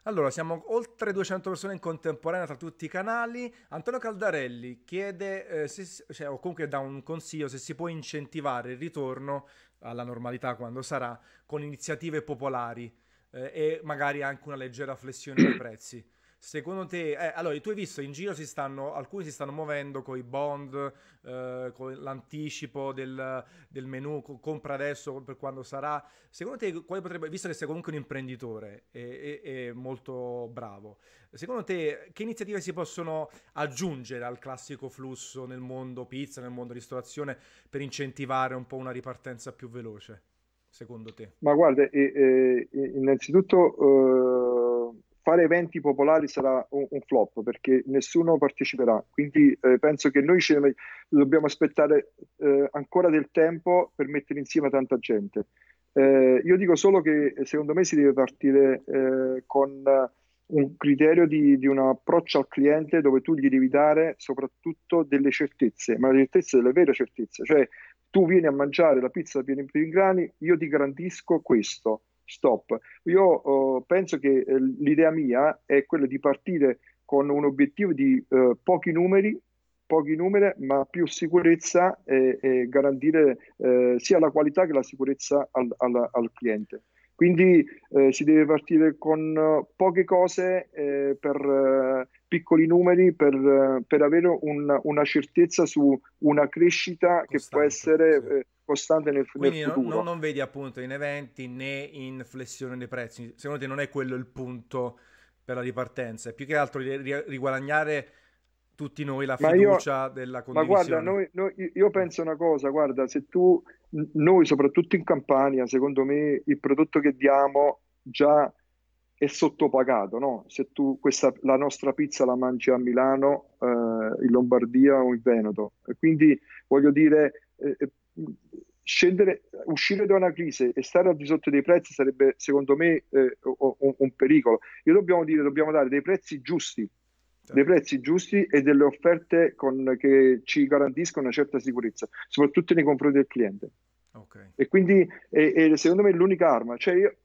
Allora, siamo oltre 200 persone in contemporanea tra tutti i canali. Antonio Caldarelli chiede, eh, se, cioè, o comunque dà un consiglio, se si può incentivare il ritorno alla normalità quando sarà con iniziative popolari eh, e magari anche una leggera flessione dei *clears throat* prezzi. Secondo te, eh, allora tu hai visto in giro si stanno, alcuni si stanno muovendo con i bond, eh, con l'anticipo del, del menu, compra adesso per quando sarà. Secondo te, quale potrebbe, visto che sei comunque un imprenditore e, e, e molto bravo, secondo te che iniziative si possono aggiungere al classico flusso nel mondo pizza, nel mondo ristorazione per incentivare un po' una ripartenza più veloce? Secondo te? Ma guarda, eh, innanzitutto fare eventi popolari sarà un, un flop perché nessuno parteciperà. Quindi eh, penso che noi ce dobbiamo aspettare eh, ancora del tempo per mettere insieme tanta gente. Eh, io dico solo che secondo me si deve partire eh, con un criterio di, di, un approccio al cliente dove tu gli devi dare soprattutto delle certezze, ma le certezze delle vere certezze, cioè tu vieni a mangiare la pizza piena in grani, io ti garantisco questo stop. Io uh, penso che eh, l'idea mia è quella di partire con un obiettivo di uh, pochi numeri, pochi numeri, ma più sicurezza e, e garantire uh, sia la qualità che la sicurezza al, al, al cliente. Quindi eh, si deve partire con uh, poche cose eh, per piccoli numeri per, per avere un, una certezza su una crescita costante, che può essere sì. Costante nel, Quindi nel futuro. Non, non vedi appunto in eventi né in flessione dei prezzi. Secondo te non è quello il punto per la ripartenza, è più che altro riguadagnare tutti noi la fiducia io, della condivisione. Ma guarda, noi, noi, io penso una cosa, guarda, se tu, noi soprattutto in Campania, secondo me il prodotto che diamo già è sottopagato, no? Se tu questa, la nostra pizza la mangi a Milano, eh, in Lombardia o in Veneto. quindi voglio dire, eh, eh, scendere, uscire da una crisi e stare al di sotto dei prezzi sarebbe secondo me eh, un, un pericolo. Io dobbiamo dire, dobbiamo dare dei prezzi giusti dei prezzi giusti e delle offerte con, che ci garantiscono una certa sicurezza, soprattutto nei confronti del cliente. Okay. E quindi è, è, secondo me è l'unica arma. Cioè io,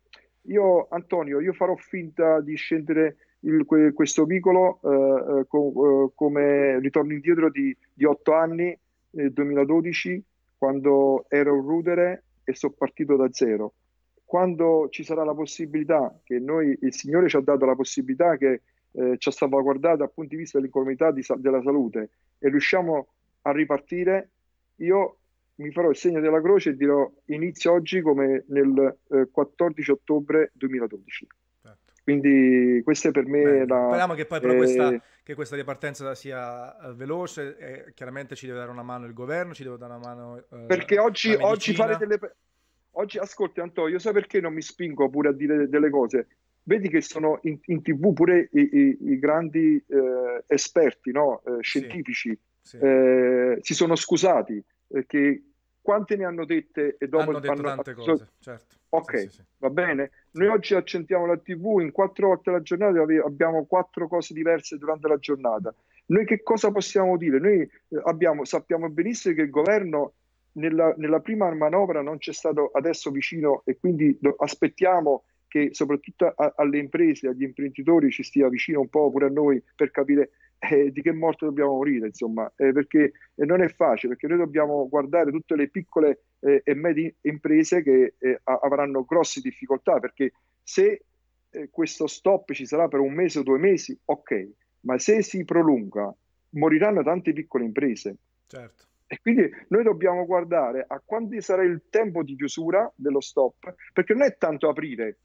io, Antonio, io farò finta di scendere il, questo vicolo eh, eh co, eh, come ritorno indietro di, di otto anni, nel 2012, quando ero un rudere e sono partito da zero. Quando ci sarà la possibilità, che noi, il Signore ci ha dato la possibilità che eh, ci ha salvaguardato dal punto di vista dell'incolumità di, della salute e riusciamo a ripartire, io mi farò il segno della croce e dirò inizio oggi come nel eh, 14 ottobre 2012. Quindi questa è per me Beh, la... Speriamo che poi però eh, questa, che questa ripartenza sia uh, veloce e chiaramente ci deve dare una mano il governo, ci deve dare una mano... Uh, perché oggi, oggi fare delle... Oggi, ascolti Antonio, io so perché non mi spingo pure a dire delle cose? vedi che sono in, in tv pure i, i, i grandi eh, esperti no? eh, scientifici sì, sì. Eh, si sono scusati perché quante ne hanno dette e dopo hanno detto tante cose certo. Ok sì, va bene. Noi oggi accendiamo la tv in quattro volte alla giornata abbiamo quattro cose diverse durante la giornata. Noi che cosa possiamo dire? Noi eh, abbiamo, sappiamo benissimo che il governo nella, nella prima manovra non c'è stato adesso vicino e quindi aspettiamo che soprattutto a, alle imprese, agli imprenditori ci stia vicino un po' pure a noi per capire eh, di che morte dobbiamo morire, insomma, eh, perché eh, non è facile, perché noi dobbiamo guardare tutte le piccole eh, e medie imprese che eh, avranno grosse difficoltà, perché se questo stop ci sarà per un mese o due mesi, ok, ma se si prolunga, moriranno tante piccole imprese. Certo. E quindi noi dobbiamo guardare a quando sarà il tempo di chiusura dello stop, perché non è tanto aprire,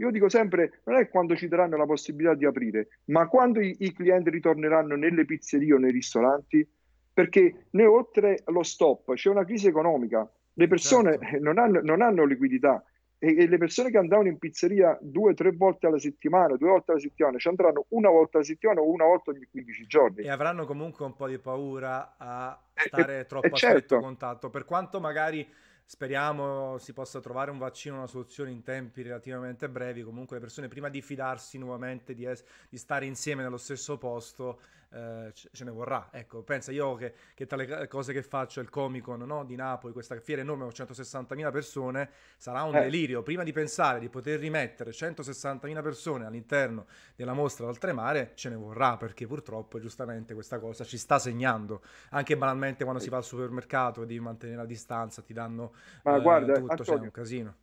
io dico sempre, non è quando ci daranno la possibilità di aprire, ma quando i, i clienti ritorneranno nelle pizzerie o nei ristoranti, perché noi oltre allo stop c'è una crisi economica, le persone certo. *laughs* non, hanno, non, hanno, liquidità e, e, le persone che andavano in pizzeria due o tre volte alla settimana, due volte alla settimana, ci andranno una volta alla settimana o una volta ogni 15 giorni. E avranno comunque un po' di paura a stare e, troppo e a certo. contatto, per quanto magari Speriamo si possa trovare un vaccino, una soluzione in tempi relativamente brevi. Comunque le persone prima di fidarsi nuovamente di, es- di stare insieme nello stesso posto eh, ce ne vorrà. Ecco, pensa io che, che, tra le cose che faccio il Comic Con no, di Napoli, questa fiera enorme con 160.000 persone, sarà un eh. delirio. Prima di pensare di poter rimettere 160.000 persone all'interno della mostra d'oltremare, ce ne vorrà perché purtroppo giustamente questa cosa ci sta segnando. Anche banalmente quando si va al supermercato devi mantenere la distanza, ti danno Ma eh, guarda, tutto, Antonio, c'è un casino.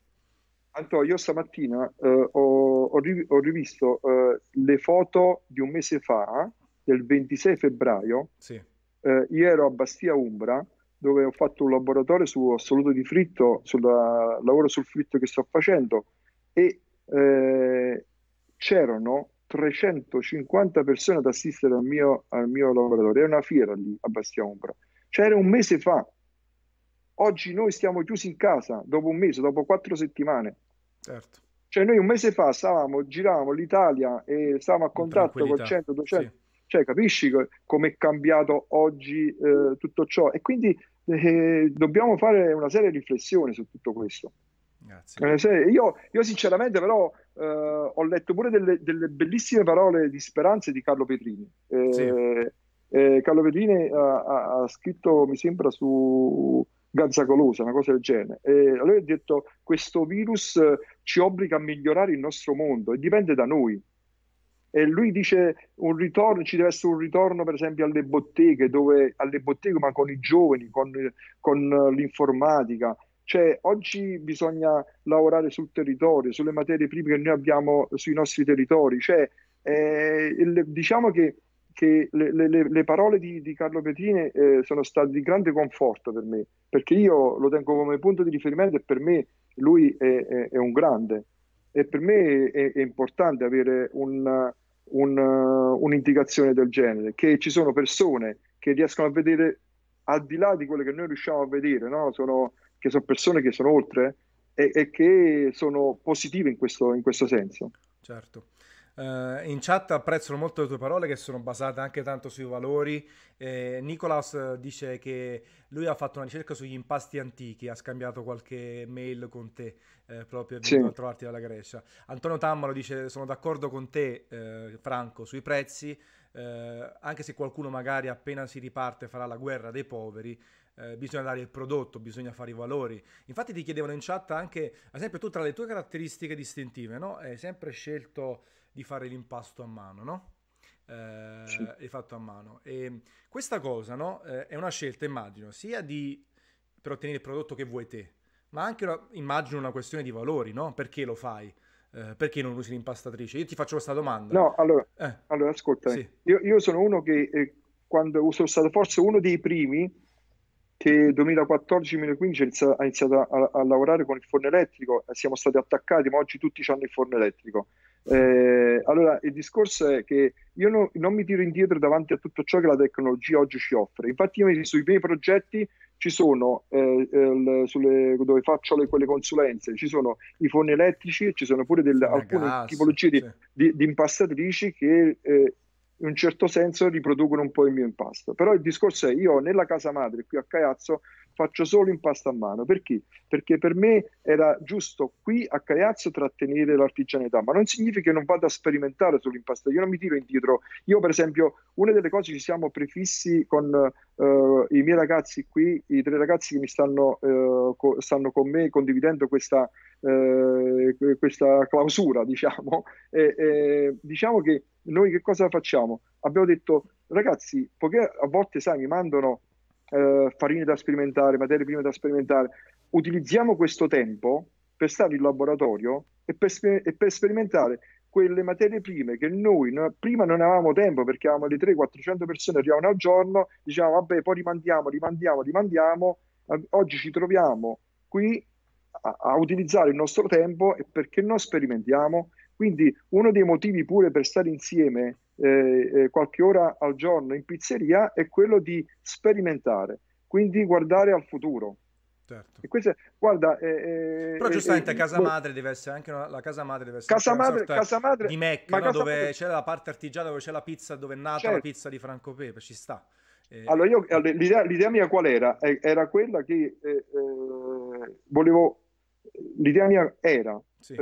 Antonio, io stamattina eh, ho, ho, rivisto eh, le foto di un mese fa del 26 febbraio, sì. eh, io ero a Bastia Umbra, dove ho fatto un laboratorio su assoluto di fritto, sul lavoro sul fritto che sto facendo, e eh, c'erano 350 persone ad assistere al mio, al mio laboratorio. È una fiera lì a Bastia Umbra. C'era un mese fa. Oggi noi stiamo chiusi in casa dopo un mese, dopo quattro settimane. Certo. Cioè noi un mese fa stavamo, giravamo l'Italia e stavamo a contatto con 100, 200. Sì cioè, capisci come è cambiato oggi eh, tutto ciò? E quindi eh, dobbiamo fare una seria riflessione su tutto questo. Grazie. Eh, io, io, sinceramente però eh, ho letto pure delle, delle, bellissime parole di speranza di Carlo Petrini. Eh, sì. Eh, Carlo Petrini ha, ha, scritto, mi sembra, su Gazzagolosa, una cosa del genere. E lui ha detto questo virus ci obbliga a migliorare il nostro mondo e dipende da noi e lui dice un ritorno, ci deve essere un ritorno per esempio alle botteghe, dove, alle botteghe ma con i giovani, con, con l'informatica. Cioè, oggi bisogna lavorare sul territorio, sulle materie prime che noi abbiamo sui nostri territori. Cioè, eh, il, diciamo che, che le, le, le, parole di, di Carlo Petrini eh, sono state di grande conforto per me, perché io lo tengo come punto di riferimento e per me lui è, è, è un grande. E per me è, è importante avere un, un, un'indicazione del genere, che ci sono persone che riescono a vedere al di là di quello che noi riusciamo a vedere, no? sono, che sono persone che sono oltre e, e che sono positive in questo, in questo senso. Certo. Uh, in chat apprezzano molto le tue parole che sono basate anche tanto sui valori. Eh, Nicolas dice che lui ha fatto una ricerca sugli impasti antichi, ha scambiato qualche mail con te eh, proprio sì. a trovarti dalla Grecia. Antonio Tammalo dice sono d'accordo con te eh, Franco sui prezzi, eh, anche se qualcuno magari appena si riparte farà la guerra dei poveri, eh, bisogna dare il prodotto, bisogna fare i valori. Infatti ti chiedevano in chat anche, ad esempio tu tra le tue caratteristiche distintive, no? Hai sempre scelto di fare l'impasto a mano, no? Eh, sì. È fatto a mano. E questa cosa, no? Eh, è una scelta, immagino, sia di, per ottenere il prodotto che vuoi te, ma anche, una, immagino, una questione di valori, no? Perché lo fai? Eh, perché non usi l'impastatrice? Io ti faccio questa domanda. No, allora, eh. allora ascolta, sì. io, io, sono uno che eh, quando sono stato forse uno dei primi che 2014-2015 ha iniziato a, a, lavorare con il forno elettrico, siamo stati attaccati, ma oggi tutti hanno il forno elettrico. Eh, allora, il discorso è che io no, non mi tiro indietro davanti a tutto ciò che la tecnologia oggi ci offre. Infatti, io sui miei progetti ci sono, eh, eh, sulle, dove faccio le, quelle consulenze, ci sono i forni elettrici, ci sono pure delle, alcune gas, tipologie sì. di, di, impastatrici che eh, in un certo senso riproducono un po' il mio impasto. Però il discorso è io nella casa madre qui a Caiazzo faccio solo impasto a mano. Perché? Perché per me era giusto qui a Caiazzo trattenere l'artigianità, ma non significa che non vada a sperimentare sull'impasto. Io non mi tiro indietro. Io per esempio, una delle cose ci siamo prefissi con uh, i miei ragazzi qui, i tre ragazzi che mi stanno, uh, co- stanno con me condividendo questa, uh, questa clausura, diciamo, e, e, diciamo che noi che cosa facciamo? Abbiamo detto, ragazzi, poiché a volte, sai, mi mandano eh, farine da sperimentare, materie prime da sperimentare, utilizziamo questo tempo per stare in laboratorio e per, e per sperimentare quelle materie prime che noi no, prima non avevamo tempo perché avevamo le 300-400 persone arrivavano al giorno, diciamo vabbè poi rimandiamo, rimandiamo, rimandiamo, oggi ci troviamo qui a, a utilizzare il nostro tempo e perché non sperimentiamo? Quindi uno dei motivi pure per stare insieme eh, eh, qualche ora al giorno in pizzeria è quello di sperimentare, quindi guardare al futuro. Certo. E questo, guarda, eh, Però giustamente eh, casa madre deve essere anche una, la casa madre deve essere casa madre, casa madre, di Mecca, no? dove madre... c'è la parte artigiana, dove c'è la pizza, dove è nata certo. la pizza di Franco Pepe, ci sta. Eh... Allora, io, l'idea, l'idea, mia qual era? Eh, era quella che eh, volevo, l'idea mia era sì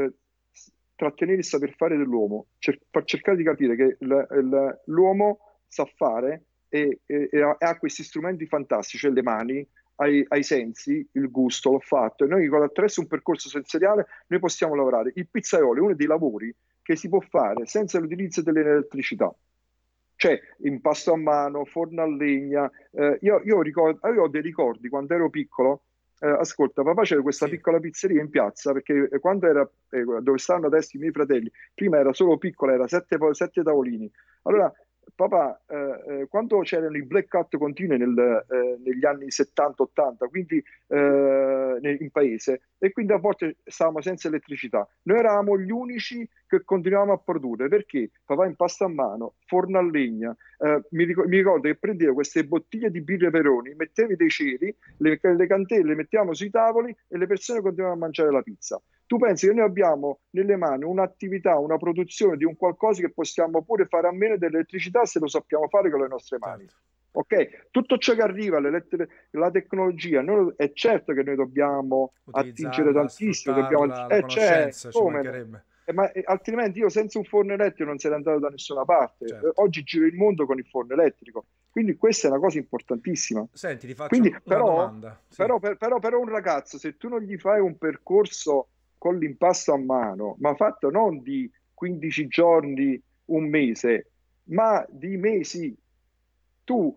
trattenere il saper fare dell'uomo, cer- cercare di capire che l- l- l'uomo sa fare e, e, e, ha questi strumenti fantastici, cioè le mani, ai, ai, sensi, il gusto, l'ho fatto, e noi attraverso un percorso sensoriale noi possiamo lavorare. Il pizzaiolo è uno dei lavori che si può fare senza l'utilizzo dell'elettricità. Cioè, impasto a mano, forno a legna. Eh, io, io, ricordo, io ho dei ricordi quando ero piccolo, eh, ascolta, papà c'era questa sì. piccola pizzeria in piazza, perché eh, quando era, eh, dove stanno adesso i miei fratelli, prima era solo piccola, era sette, sette tavolini. Allora papà, eh, eh, quando c'erano i blackout continui nel, eh, negli anni 70-80, quindi eh, in paese, e quindi a volte stavamo senza elettricità, noi eravamo gli unici che continuavamo a produrre. Perché? Papà impasta a mano, forno a legna. Eh, mi, ricordo, mi, ricordo che prendevo queste bottiglie di birre peroni, mettevi dei ceri, le, le cantelle le mettiamo sui tavoli e le persone continuavano a mangiare la pizza. Tu pensi che noi abbiamo nelle mani un'attività, una produzione di un qualcosa che possiamo pure fare a meno dell'elettricità se lo sappiamo fare con le nostre mani. Certo. Ok, tutto ciò che arriva, la tecnologia, noi, è certo che noi dobbiamo attingere tantissimo, dobbiamo, eh, certo, come, eh, ma eh, altrimenti io senza un forno elettrico non sarei andato da nessuna parte. Certo. Oggi giro il mondo con il forno elettrico, quindi questa è una cosa importantissima. Senti, ti faccio quindi, una però, domanda. Sì. Però, per, però per un ragazzo, se tu non gli fai un percorso con l'impasto a mano, ma fatto non di 15 giorni, un mese, ma di mesi. Tu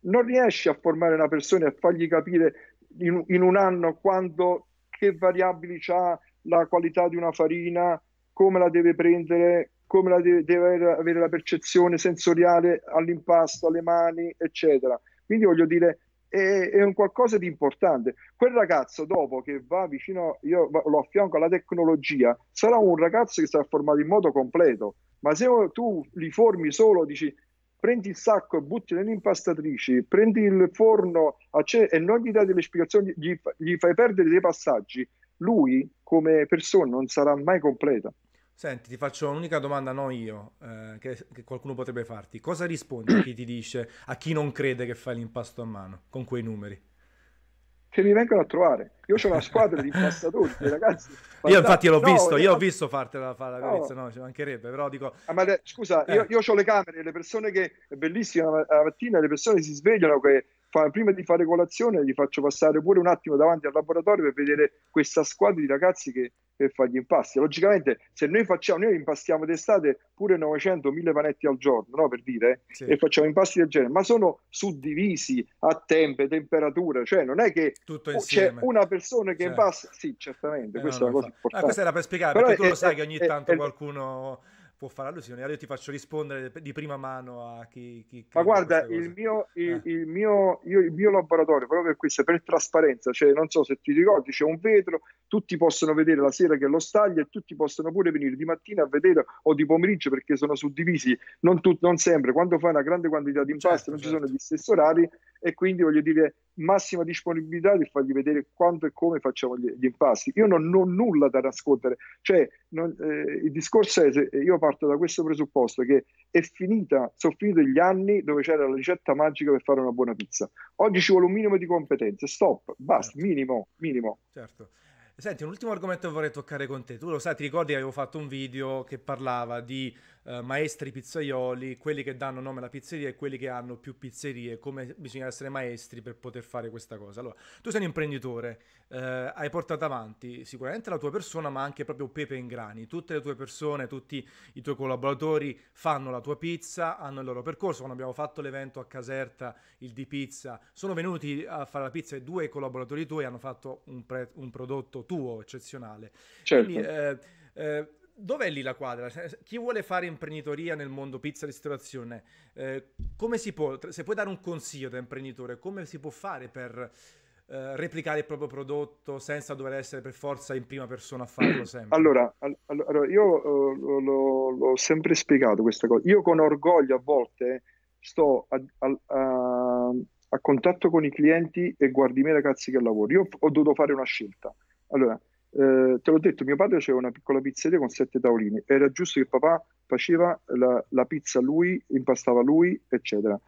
non riesci a formare una persona e a fargli capire in, in un anno quando, che variabili ha la qualità di una farina, come la deve prendere, come la deve, deve avere la percezione sensoriale all'impasto, alle mani, eccetera. Quindi voglio dire, è, è, un qualcosa di importante. Quel ragazzo, dopo che va vicino, io lo affianco alla tecnologia, sarà un ragazzo che sarà formato in modo completo. Ma se tu li formi solo, dici prendi il sacco e butti nelle impastatrici, prendi il forno e non gli dai delle spiegazioni, gli, gli fai perdere dei passaggi, lui come persona non sarà mai completa. Senti, ti faccio un'unica domanda, no io, eh, che, che, qualcuno potrebbe farti. Cosa rispondi a chi ti dice, a chi non crede che fai l'impasto a mano, con quei numeri? Che mi vengono a trovare. Io ho una squadra di impastatori, ragazzi. Io infatti l'ho no, visto, io ho visto fartela fare la carizza, no. no, ci mancherebbe, però dico... Ah, ma de- scusa, eh. io, io ho le camere, le persone che... È bellissimo, la mattina le persone si svegliano che fa, prima di fare colazione gli faccio passare pure un attimo davanti al laboratorio per vedere questa squadra di ragazzi che, che fa gli impasti. Logicamente, se noi facciamo, noi impastiamo d'estate pure 900-1000 panetti al giorno, no? per dire, sì. e facciamo impasti del genere, ma sono suddivisi a tempo, temperatura, cioè non è che c'è una persona che certo. impasta, sì, certamente, eh, questa no, è una cosa importante. Ah, questa era per spiegare, Però perché è, tu lo sai è, che ogni è, tanto qualcuno può fare allusione. Io ti faccio rispondere di prima mano a chi. chi Ma guarda, il mio, il, eh. il, mio, io, il mio laboratorio, proprio per questo, per trasparenza, cioè non so se ti ricordi, c'è un vetro, tutti possono vedere la sera che lo staglia e tutti possono pure venire di mattina a vedere o di pomeriggio perché sono suddivisi, non, tu, non sempre. Quando fai una grande quantità di impasto certo, non certo. ci sono certo. gli stessi orari e quindi voglio dire massima disponibilità di fargli vedere quanto e come facciamo gli, gli impasti. Io non ho nulla da nascondere, cioè non, eh, il discorso è, se, io parto da questo presupposto che è finita, sono finiti gli anni dove c'era la ricetta magica per fare una buona pizza. Oggi ci vuole un minimo di competenze, stop, basta, certo. minimo, minimo. Certo. Senti, un ultimo argomento che vorrei toccare con te. Tu lo sai, ti ricordi che avevo fatto un video che parlava di uh, maestri pizzaioli, quelli che danno nome alla pizzeria e quelli che hanno più pizzerie, come bisogna essere maestri per poter fare questa cosa. Allora, tu sei un imprenditore, uh, hai portato avanti sicuramente la tua persona, ma anche proprio Pepe in grani. Tutte le tue persone, tutti i tuoi collaboratori fanno la tua pizza, hanno il loro percorso. Quando abbiamo fatto l'evento a Caserta, il di pizza, sono venuti a fare la pizza e due collaboratori tuoi hanno fatto un, pre- un prodotto tuo eccezionale. Certo. Quindi, eh, eh, dov'è lì la quadra? Chi vuole fare imprenditoria nel mondo pizza ristorazione, eh, come si può, se puoi dare un consiglio da imprenditore, come si può fare per eh, replicare il proprio prodotto senza dover essere per forza in prima persona a farlo *clears throat* sempre? Allora, allora io uh, lo, l'ho sempre spiegato questa cosa. Io con orgoglio a volte sto a, a, a, a contatto con i clienti e guardi miei ragazzi che lavoro. Io ho dovuto fare una scelta allora, eh, te l'ho detto, mio padre aveva una piccola pizzeria con sette tavolini. Era giusto che papà faceva la, la pizza lui, impastava lui, eccetera.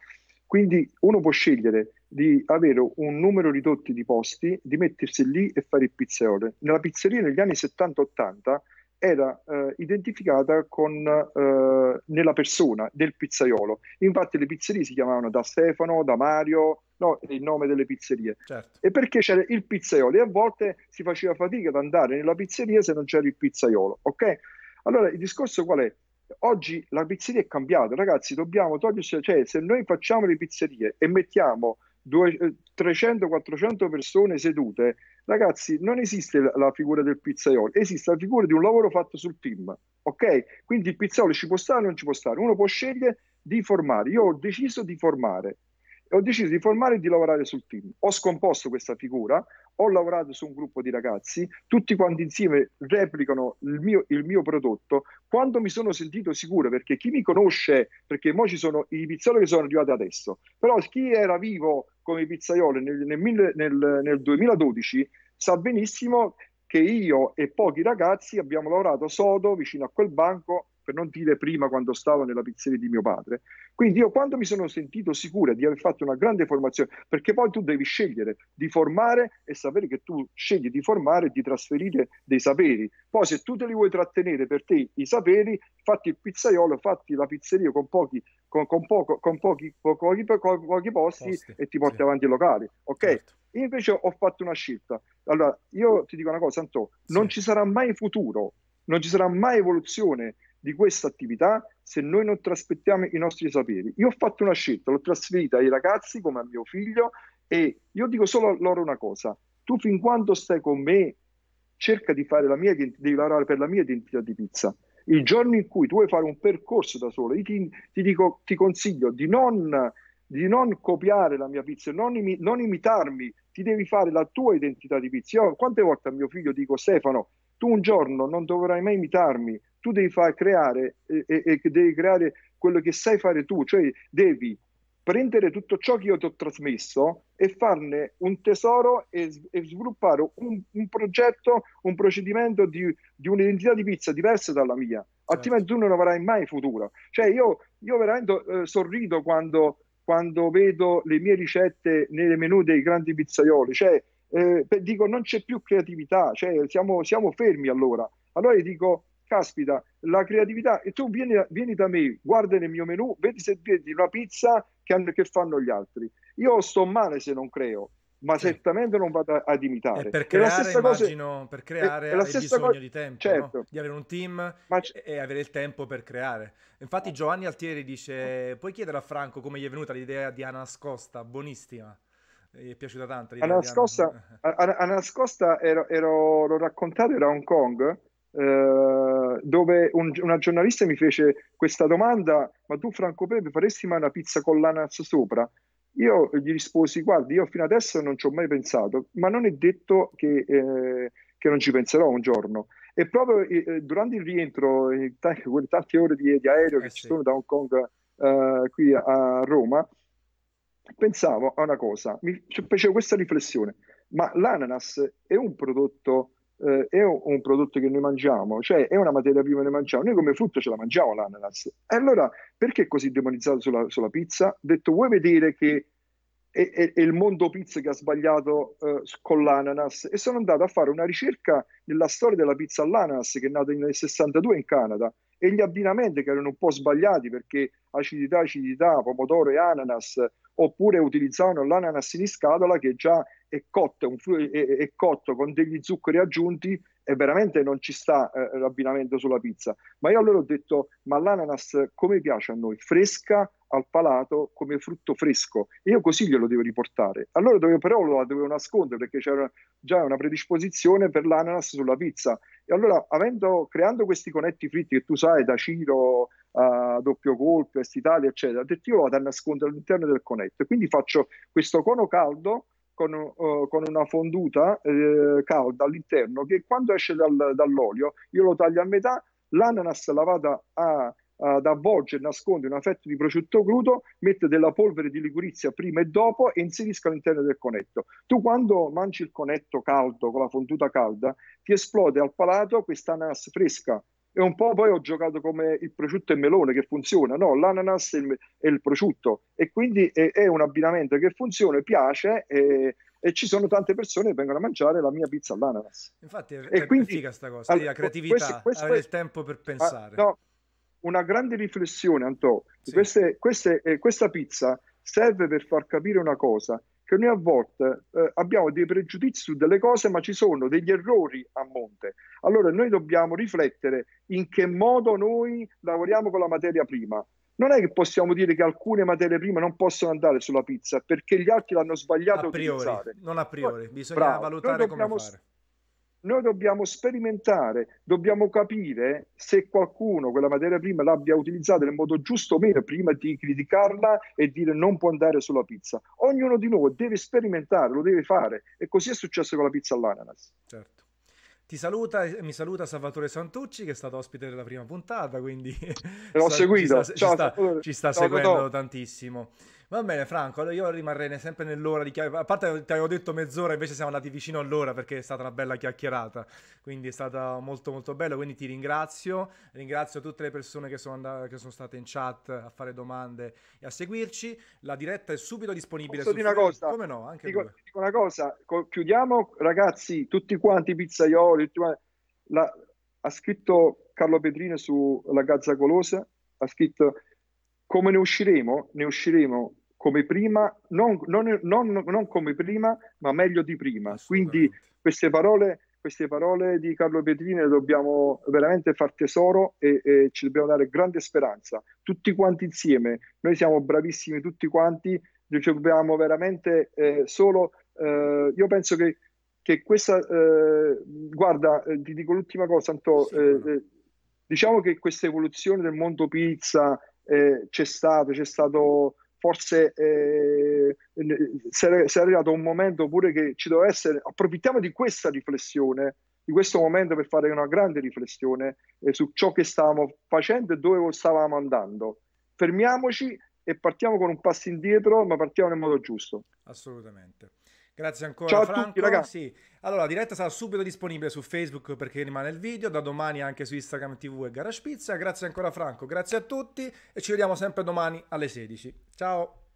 Quindi uno può scegliere di avere un numero ridotto di posti, di mettersi lì e fare il pizzaiolo. Nella pizzeria negli anni 70-80 era eh, identificata con, eh, nella persona del pizzaiolo. Infatti le pizzerie si chiamavano da Stefano, da Mario, no, il nome delle pizzerie. Certo. E perché c'era il pizzaiolo e a volte si faceva fatica ad andare nella pizzeria se non c'era il pizzaiolo, ok? Allora il discorso qual è? Oggi la pizzeria è cambiata, ragazzi, dobbiamo toglierci, cioè se noi facciamo le pizzerie e mettiamo 300-400 persone sedute, ragazzi, non esiste la figura del pizzaiolo, esiste la figura di un lavoro fatto sul team, ok? Quindi il pizzaiolo ci può stare o non ci può stare, uno può scegliere di formare, io ho deciso di formare, ho deciso di formare e di lavorare sul team. Ho scomposto questa figura, ho lavorato su un gruppo di ragazzi, tutti quanti insieme replicano il mio, il mio prodotto. Quando mi sono sentito sicuro, perché chi mi conosce, perché ora ci sono i pizzaioli che sono arrivati adesso, però chi era vivo come pizzaiolo nel, nel, nel, nel 2012 sa benissimo che io e pochi ragazzi abbiamo lavorato sodo vicino a quel banco per non dire prima quando stavo nella pizzeria di mio padre. Quindi io quando mi sono sentito sicura di aver fatto una grande formazione, perché poi tu devi scegliere di formare e sapere che tu scegli di formare e di trasferire dei saperi. Poi se tu te li vuoi trattenere per te i saperi, fatti il pizzaiolo, fatti la pizzeria con pochi, con, con poco, con pochi, pochi, pochi, pochi posti, posti, e ti porti sì. avanti i locali. Ok? Certo. Io invece ho fatto una scelta. Allora, io ti dico una cosa, Anto, sì. non ci sarà mai futuro, non ci sarà mai evoluzione di questa attività se noi non trasmettiamo i nostri saperi. Io ho fatto una scelta, l'ho trasferita ai ragazzi come a mio figlio E io dico solo loro una cosa, tu fin quando stai con me cerca di fare la mia devi lavorare per la mia identità di pizza. Il giorno in cui tu vuoi fare un percorso da solo, io ti, ti, dico, ti consiglio di non, di non, copiare la mia pizza, non, imi, non, imitarmi, ti devi fare la tua identità di pizza. Io quante volte a mio figlio dico Stefano, tu un giorno non dovrai mai imitarmi, tu devi far creare e, e, e devi creare quello che sai fare tu, cioè devi prendere tutto ciò che io ti ho trasmesso e farne un tesoro e, e sviluppare un, un, progetto, un procedimento di, di, un'identità di pizza diversa dalla mia, certo. altrimenti tu non avrai mai futuro. Cioè io, io veramente eh, sorrido quando, quando, vedo le mie ricette nelle menù dei grandi pizzaioli, cioè eh, dico non c'è più creatività, cioè siamo, siamo fermi allora. Allora io dico caspita, la creatività, e tu vieni, vieni, da me, guarda nel mio menù, vedi se vedi una pizza che, hanno, che fanno gli altri. Io sto male se non creo, ma sì. certamente non vado ad imitare. E per creare, immagino, cosa... per creare è, è bisogno cosa... di tempo, certo. no? di avere un team c... e avere il tempo per creare. Infatti Giovanni Altieri dice, puoi chiedere a Franco come gli è venuta l'idea di Anascosta, buonissima. Gli è piaciuta tanto. A nascosta, a, a nascosta ero, ero, l'ho raccontato, era a Hong Kong eh, dove un, una giornalista mi fece questa domanda, ma tu Franco Pepe faresti mai una pizza con l'ananas sopra? Io gli risposi, guardi, io fino adesso non ci ho mai pensato, ma non è detto che, eh, che non ci penserò un giorno. E proprio eh, durante il rientro, in t- *laughs* quelle tante ore di, di aereo che eh, ci sono da Hong Kong eh, qui a Roma, pensavo a una cosa, mi facevo questa riflessione, ma l'ananas è un prodotto eh, è un prodotto che noi mangiamo, cioè è una materia prima che noi mangiamo. Noi come frutto ce la mangiamo l'ananas. E allora perché è così demonizzato sulla, sulla pizza? Detto, vuoi vedere che è, è, è, il mondo pizza che ha sbagliato eh, con l'ananas? E sono andato a fare una ricerca nella storia della pizza all'ananas che è nata nel 62 in Canada e gli abbinamenti che erano un po' sbagliati perché acidità, acidità, pomodoro e ananas, oppure utilizzavano l'ananas in scatola che già è cotto, è, è cotto con degli zuccheri aggiunti e veramente non ci sta eh, l'abbinamento sulla pizza. Ma io allora ho detto, ma l'ananas come piace a noi? Fresca al palato come frutto fresco. E io così glielo devo riportare. Allora dovevo, però lo dovevo nascondere perché c'era già una predisposizione per l'ananas sulla pizza. E allora, avendo, creando questi conetti fritti che tu sai, da Ciro a doppio colpo, Est Italia, eccetera, ho detto io lo vado a nascondere all'interno del conetto. Quindi faccio questo cono caldo con, uh, con una fonduta uh, calda all'interno che quando esce dal, dall'olio io lo taglio a metà, l'ananas la vado a, ad avvolgere, nasconde una fetta di prosciutto crudo, metto della polvere di liquirizia prima e dopo e inserisco all'interno del conetto. Tu quando mangi il conetto caldo con la fonduta calda ti esplode al palato questa ananas fresca e un po' poi ho giocato come il prosciutto e il melone che funziona, no? L'ananas e il, e il prosciutto e quindi è, è, un abbinamento che funziona, piace e, e, ci sono tante persone che vengono a mangiare la mia pizza all'ananas. Infatti è, e è quindi, figa sta cosa, allora, la creatività, questo, questo avere il tempo per pensare. Ah, no, una grande riflessione, Antò. Sì. Queste, queste, eh, questa pizza serve per far capire una cosa, che noi a volte eh, abbiamo dei pregiudizi su delle cose, ma ci sono degli errori a monte. Allora noi dobbiamo riflettere in che modo noi lavoriamo con la materia prima. Non è che possiamo dire che alcune materie prime non possono andare sulla pizza perché gli altri l'hanno sbagliato a priori, non a priori, bisogna Bravo. valutare come fare noi dobbiamo sperimentare, dobbiamo capire se qualcuno quella materia prima l'abbia utilizzata nel modo giusto o meno prima di criticarla e dire non può andare sulla pizza. Ognuno di noi deve sperimentare, lo deve fare e così è successo con la pizza all'ananas. Certo. Ti saluta, mi saluta Salvatore Santucci che è stato ospite della prima puntata, quindi l'ho *laughs* seguito. Ci sta, Ciao, ci sta, ci sta seguendo tantissimo. Va bene, Franco, allora io rimarrei sempre nell'ora di chiacchierata. A parte ti avevo detto mezz'ora, invece siamo andati vicino all'ora perché è stata una bella chiacchierata. Quindi è stata molto molto bello. Quindi ti ringrazio. Ringrazio tutte le persone che sono, andate, che sono state in chat a fare domande e a seguirci. La diretta è subito disponibile Posso su dire una cosa? Come no? Anche dico, dico una cosa, chiudiamo ragazzi, tutti quanti pizzaioli, tutti quanti, la, ha scritto Carlo Petrino sulla Gazza Colosa, ha scritto come ne usciremo? Ne usciremo come prima, non, non, non, non, come prima, ma meglio di prima. Quindi queste parole, queste parole di Carlo Petrini le dobbiamo veramente far tesoro e, e, ci dobbiamo dare grande speranza. Tutti quanti insieme, noi siamo bravissimi tutti quanti, ci occupiamo veramente eh, solo, eh, io penso che, che questa, eh, guarda, eh, ti dico l'ultima cosa, Anto, Sì, no. eh, diciamo che questa evoluzione del mondo pizza c'è stato, c'è stato forse eh, si è, arrivato un momento pure che ci doveva essere, approfittiamo di questa riflessione, di questo momento per fare una grande riflessione eh, su ciò che stavamo facendo e dove stavamo andando. Fermiamoci e partiamo con un passo indietro, ma partiamo nel modo giusto. Assolutamente. Grazie ancora Ciao a Franco. tutti, ragazzi. Sì. Allora, la diretta sarà subito disponibile su Facebook perché rimane il video, da domani anche su Instagram TV e Garage Pizza. Grazie ancora Franco, grazie a tutti e ci vediamo sempre domani alle 16. Ciao!